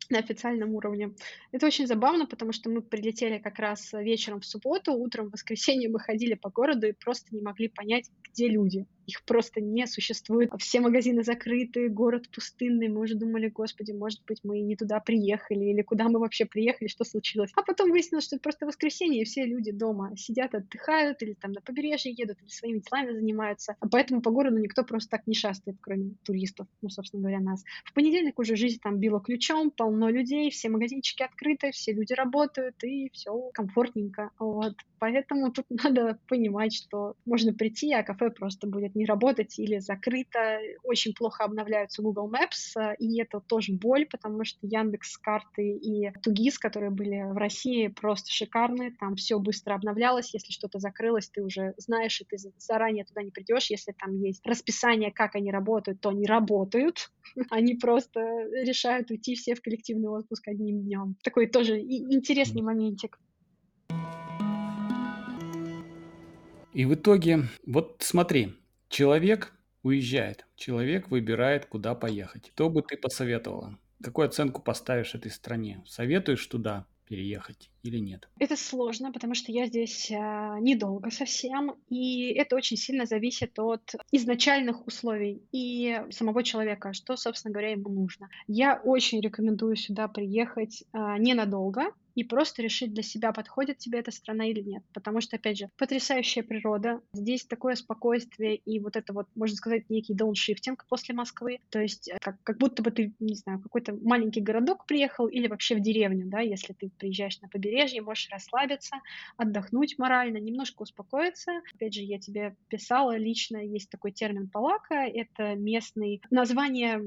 [SPEAKER 1] на официальном уровне. Это очень забавно, потому что мы прилетели как раз вечером в субботу, утром в воскресенье мы ходили по городу и просто не могли понять, где люди их просто не существует. Все магазины закрыты, город пустынный. Мы уже думали, господи, может быть, мы не туда приехали, или куда мы вообще приехали, что случилось. А потом выяснилось, что это просто воскресенье, и все люди дома сидят, отдыхают, или там на побережье едут, или своими делами занимаются. А поэтому по городу никто просто так не шастает, кроме туристов, ну, собственно говоря, нас. В понедельник уже жизнь там била ключом, полно людей, все магазинчики открыты, все люди работают, и все комфортненько. Вот. Поэтому тут надо понимать, что можно прийти, а кафе просто будет не работать или закрыто, очень плохо обновляются Google Maps, и это тоже боль, потому что Яндекс карты и Тугис, которые были в России, просто шикарные, там все быстро обновлялось, если что-то закрылось, ты уже знаешь, и ты заранее туда не придешь, если там есть расписание, как они работают, то они работают, они просто решают уйти все в коллективный отпуск одним днем. Такой тоже интересный моментик.
[SPEAKER 2] И в итоге, вот смотри, человек уезжает, человек выбирает, куда поехать. Что бы ты посоветовала? Какую оценку поставишь этой стране? Советуешь туда переехать или нет?
[SPEAKER 1] Это сложно, потому что я здесь а, недолго совсем, и это очень сильно зависит от изначальных условий и самого человека, что, собственно говоря, ему нужно. Я очень рекомендую сюда приехать а, ненадолго, и просто решить для себя, подходит тебе эта страна или нет. Потому что, опять же, потрясающая природа, здесь такое спокойствие и вот это вот, можно сказать, некий дауншифтинг после Москвы. То есть э, как, как будто бы ты, не знаю, какой-то маленький городок приехал или вообще в деревню, да, если ты приезжаешь на побережье, можешь расслабиться, отдохнуть морально, немножко успокоиться. Опять же, я тебе писала лично, есть такой термин палака, это местный название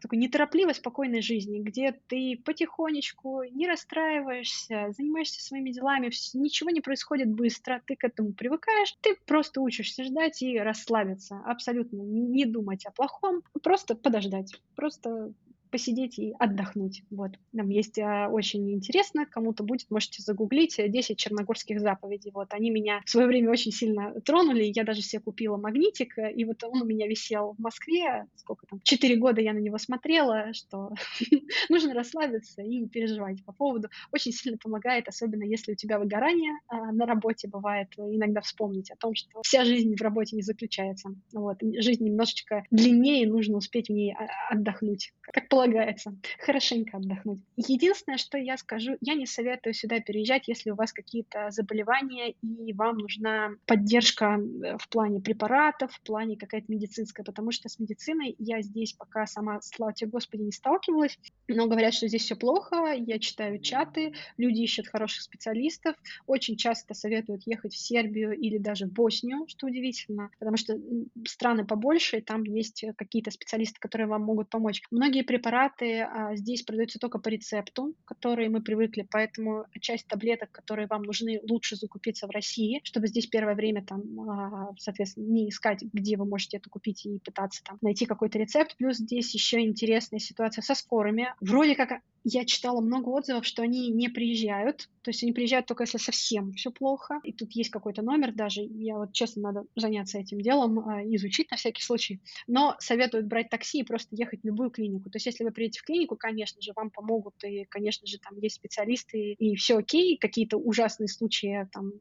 [SPEAKER 1] такой неторопливой, спокойной жизни, где ты потихонечку не расстраиваешь занимаешься, занимаешься своими делами, ничего не происходит быстро, ты к этому привыкаешь, ты просто учишься ждать и расслабиться, абсолютно не думать о плохом, просто подождать, просто посидеть и отдохнуть. Вот. Там есть а, очень интересно, кому-то будет, можете загуглить 10 э, черногорских заповедей. Вот. Они меня в свое время очень сильно тронули, я даже себе купила магнитик, э, и вот он у меня висел в Москве, сколько там, 4 года я на него смотрела, что нужно расслабиться и не переживать по поводу. Очень сильно помогает, особенно если у тебя выгорание а, на работе бывает, иногда вспомнить о том, что вся жизнь в работе не заключается. Вот. Жизнь немножечко длиннее, нужно успеть в ней а, отдохнуть. Как полагается, хорошенько отдохнуть. Единственное, что я скажу, я не советую сюда переезжать, если у вас какие-то заболевания и вам нужна поддержка э, в плане препаратов, в плане какая-то медицинская, потому что с медициной я здесь пока сама, слава тебе Господи, не сталкивалась, но говорят, что здесь все плохо, я читаю чаты, люди ищут хороших специалистов, очень часто советуют ехать в Сербию или даже в Боснию, что удивительно, потому что страны побольше, и там есть какие-то специалисты, которые вам могут помочь. Многие препараты препараты а, здесь продаются только по рецепту, которые мы привыкли, поэтому часть таблеток, которые вам нужны, лучше закупиться в России, чтобы здесь первое время там, а, соответственно, не искать, где вы можете это купить и пытаться там найти какой-то рецепт. Плюс здесь еще интересная ситуация со скорыми. Вроде как я читала много отзывов, что они не приезжают, то есть они приезжают только если совсем все плохо. И тут есть какой-то номер даже, я вот честно надо заняться этим делом, а, изучить на всякий случай. Но советуют брать такси и просто ехать в любую клинику. То есть если вы приедете в клинику, конечно же, вам помогут, и, конечно же, там есть специалисты, и все окей, какие-то ужасные случаи там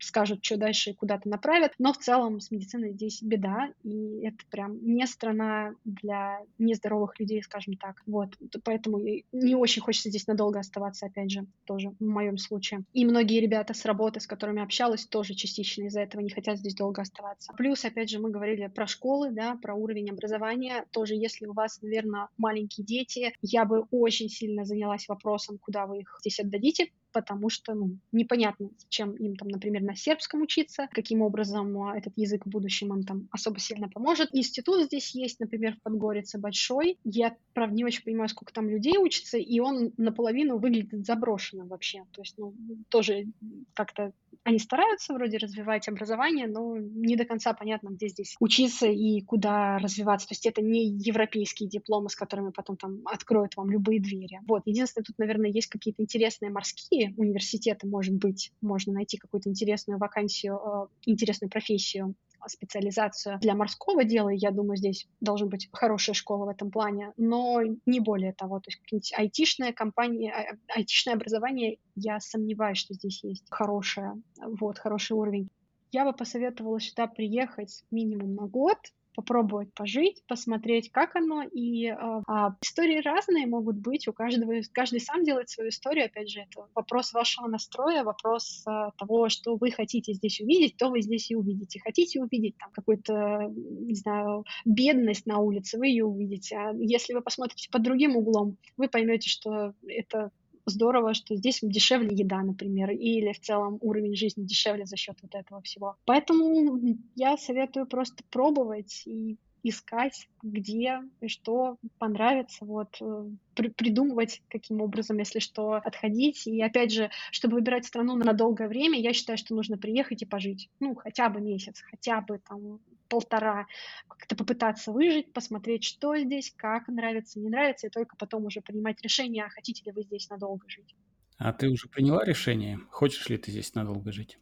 [SPEAKER 1] скажут, что дальше куда-то направят, но в целом с медициной здесь беда, и это прям не страна для нездоровых людей, скажем так. Вот, поэтому не очень очень хочется здесь надолго оставаться, опять же, тоже в моем случае. И многие ребята с работы, с которыми общалась, тоже частично из-за этого не хотят здесь долго оставаться. Плюс, опять же, мы говорили про школы, да, про уровень образования. Тоже, если у вас, наверное, маленькие дети, я бы очень сильно занялась вопросом, куда вы их здесь отдадите, потому что ну, непонятно, чем им там, например, на сербском учиться, каким образом а, этот язык в будущем им там особо сильно поможет. Институт здесь есть, например, в Подгорице большой. Я, правда, не очень понимаю, сколько там людей учится, и он наполовину выглядит заброшенным вообще. То есть, ну, тоже как-то они стараются вроде развивать образование, но не до конца понятно, где здесь учиться и куда развиваться. То есть это не европейские дипломы, с которыми потом там откроют вам любые двери. Вот. Единственное, тут, наверное, есть какие-то интересные морские университеты, может быть, можно найти какую-то интересную вакансию, э, интересную профессию специализацию для морского дела, я думаю, здесь должна быть хорошая школа в этом плане, но не более того, то есть какие-нибудь айтишная компания, а, айтишное образование, я сомневаюсь, что здесь есть хорошее, вот, хороший уровень. Я бы посоветовала сюда приехать минимум на год, попробовать пожить, посмотреть, как оно. И э, а, истории разные могут быть, у каждого, каждый сам делает свою историю. Опять же, это вопрос вашего настроя, вопрос э, того, что вы хотите здесь увидеть, то вы здесь и увидите. Хотите увидеть там какую-то, не знаю, бедность на улице, вы ее увидите. А если вы посмотрите под другим углом, вы поймете, что это здорово, что здесь дешевле еда, например, или в целом уровень жизни дешевле за счет вот этого всего. Поэтому я советую просто пробовать и искать, где что понравится, вот, э, при, придумывать, каким образом, если что, отходить. И опять же, чтобы выбирать страну на долгое время, я считаю, что нужно приехать и пожить. Ну, хотя бы месяц, хотя бы там полтора, как-то попытаться выжить, посмотреть, что здесь, как нравится, не нравится, и только потом уже принимать решение, а хотите ли вы здесь надолго жить.
[SPEAKER 2] А ты уже приняла решение? Хочешь ли ты здесь надолго жить?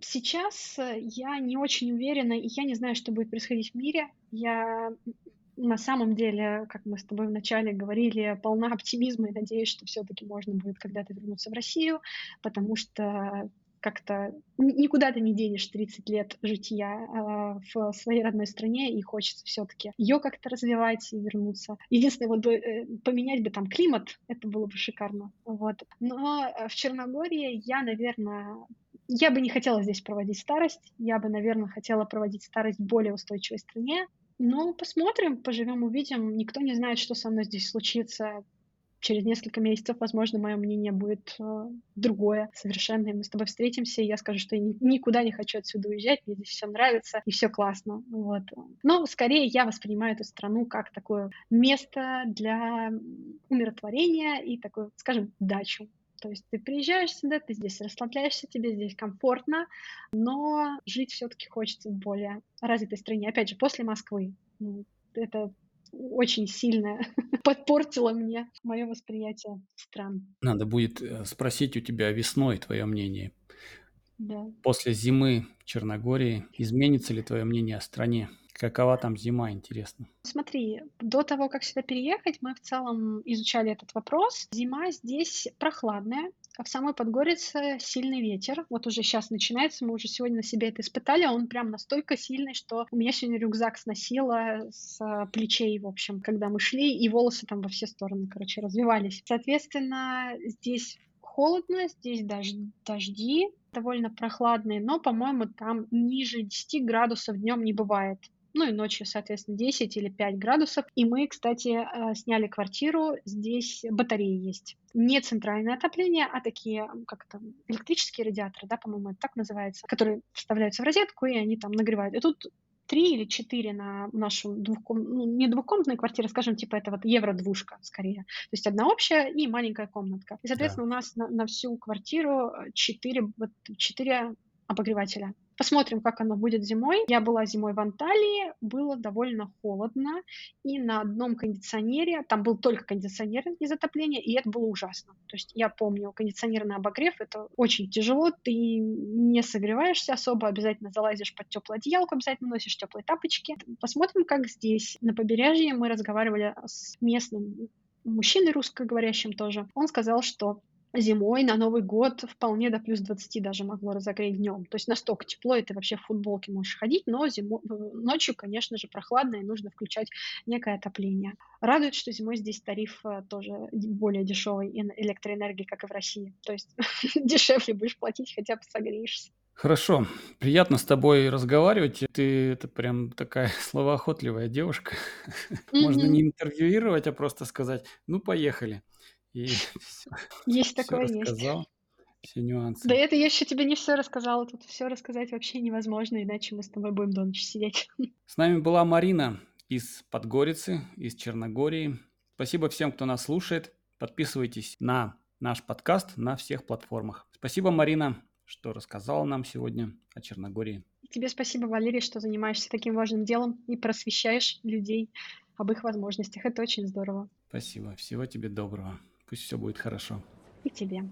[SPEAKER 1] Сейчас э, я не очень уверена, и я не знаю, что будет происходить в мире. Я на самом деле, как мы с тобой вначале говорили, полна оптимизма и надеюсь, что все-таки можно будет когда-то вернуться в Россию, потому что как-то никуда ты не денешь 30 лет жития э, в своей родной стране, и хочется все-таки ее как-то развивать и вернуться. Единственное, вот бы э, поменять бы там климат, это было бы шикарно. Вот. Но э, в Черногории я, наверное, я бы не хотела здесь проводить старость, я бы, наверное, хотела проводить старость в более устойчивой стране. Но посмотрим, поживем, увидим. Никто не знает, что со мной здесь случится через несколько месяцев, возможно, мое мнение будет э, другое совершенно, и мы с тобой встретимся, и я скажу, что я ни, никуда не хочу отсюда уезжать, мне здесь все нравится, и все классно, вот. Но скорее я воспринимаю эту страну как такое место для умиротворения и такую, скажем, дачу. То есть ты приезжаешь сюда, ты здесь расслабляешься, тебе здесь комфортно, но жить все-таки хочется в более развитой стране. Опять же, после Москвы. Ну, это очень сильно подпортило мне мое восприятие стран.
[SPEAKER 2] Надо будет э, спросить у тебя весной твое мнение.
[SPEAKER 1] Да.
[SPEAKER 2] После зимы Черногории изменится ли твое мнение о стране? Какова там зима, интересно?
[SPEAKER 1] Смотри, до того, как сюда переехать, мы в целом изучали этот вопрос. Зима здесь прохладная, в самой Подгорице сильный ветер. Вот уже сейчас начинается, мы уже сегодня на себе это испытали, он прям настолько сильный, что у меня сегодня рюкзак сносило с плечей, в общем, когда мы шли, и волосы там во все стороны, короче, развивались. Соответственно, здесь холодно, здесь дож дожди довольно прохладные, но, по-моему, там ниже 10 градусов днем не бывает ну и ночью, соответственно, 10 или 5 градусов. И мы, кстати, э, сняли квартиру, здесь батареи есть. Не центральное отопление, а такие, как то электрические радиаторы, да, по-моему, это так называется, которые вставляются в розетку, и они там нагревают. И тут три или четыре на нашу двухком... ну, не двухкомнатную квартиру, скажем, типа это вот евро-двушка скорее. То есть одна общая и маленькая комнатка. И, соответственно, да. у нас на, на всю квартиру четыре, вот, четыре обогревателя. Посмотрим, как оно будет зимой. Я была зимой в Анталии, было довольно холодно, и на одном кондиционере, там был только кондиционер из отопления, и это было ужасно. То есть я помню, кондиционер на обогрев, это очень тяжело, ты не согреваешься особо, обязательно залазишь под теплую одеялку, обязательно носишь теплые тапочки. Посмотрим, как здесь. На побережье мы разговаривали с местным мужчиной русскоговорящим тоже. Он сказал, что зимой на Новый год вполне до плюс 20 даже могло разогреть днем. То есть настолько тепло, и ты вообще в футболке можешь ходить, но зимой, ночью, конечно же, прохладно, и нужно включать некое отопление. Радует, что зимой здесь тариф э, тоже более дешевый электроэнергии, как и в России. То есть дешевле будешь платить, хотя бы согреешься.
[SPEAKER 2] Хорошо, приятно с тобой разговаривать. Ты это прям такая словоохотливая девушка. Можно не интервьюировать, а просто сказать, ну, поехали. И все,
[SPEAKER 1] Есть все такое, есть.
[SPEAKER 2] рассказал, все
[SPEAKER 1] Да
[SPEAKER 2] нюансы.
[SPEAKER 1] это я еще тебе не все рассказала. Тут все рассказать вообще невозможно, иначе мы с тобой будем до ночи сидеть.
[SPEAKER 2] С нами была Марина из Подгорицы, из Черногории. Спасибо всем, кто нас слушает. Подписывайтесь на наш подкаст на всех платформах. Спасибо, Марина, что рассказала нам сегодня о Черногории.
[SPEAKER 1] Тебе спасибо, Валерий, что занимаешься таким важным делом и просвещаешь людей об их возможностях. Это очень здорово.
[SPEAKER 2] Спасибо. Всего тебе доброго. Пусть все будет хорошо.
[SPEAKER 1] И тебе.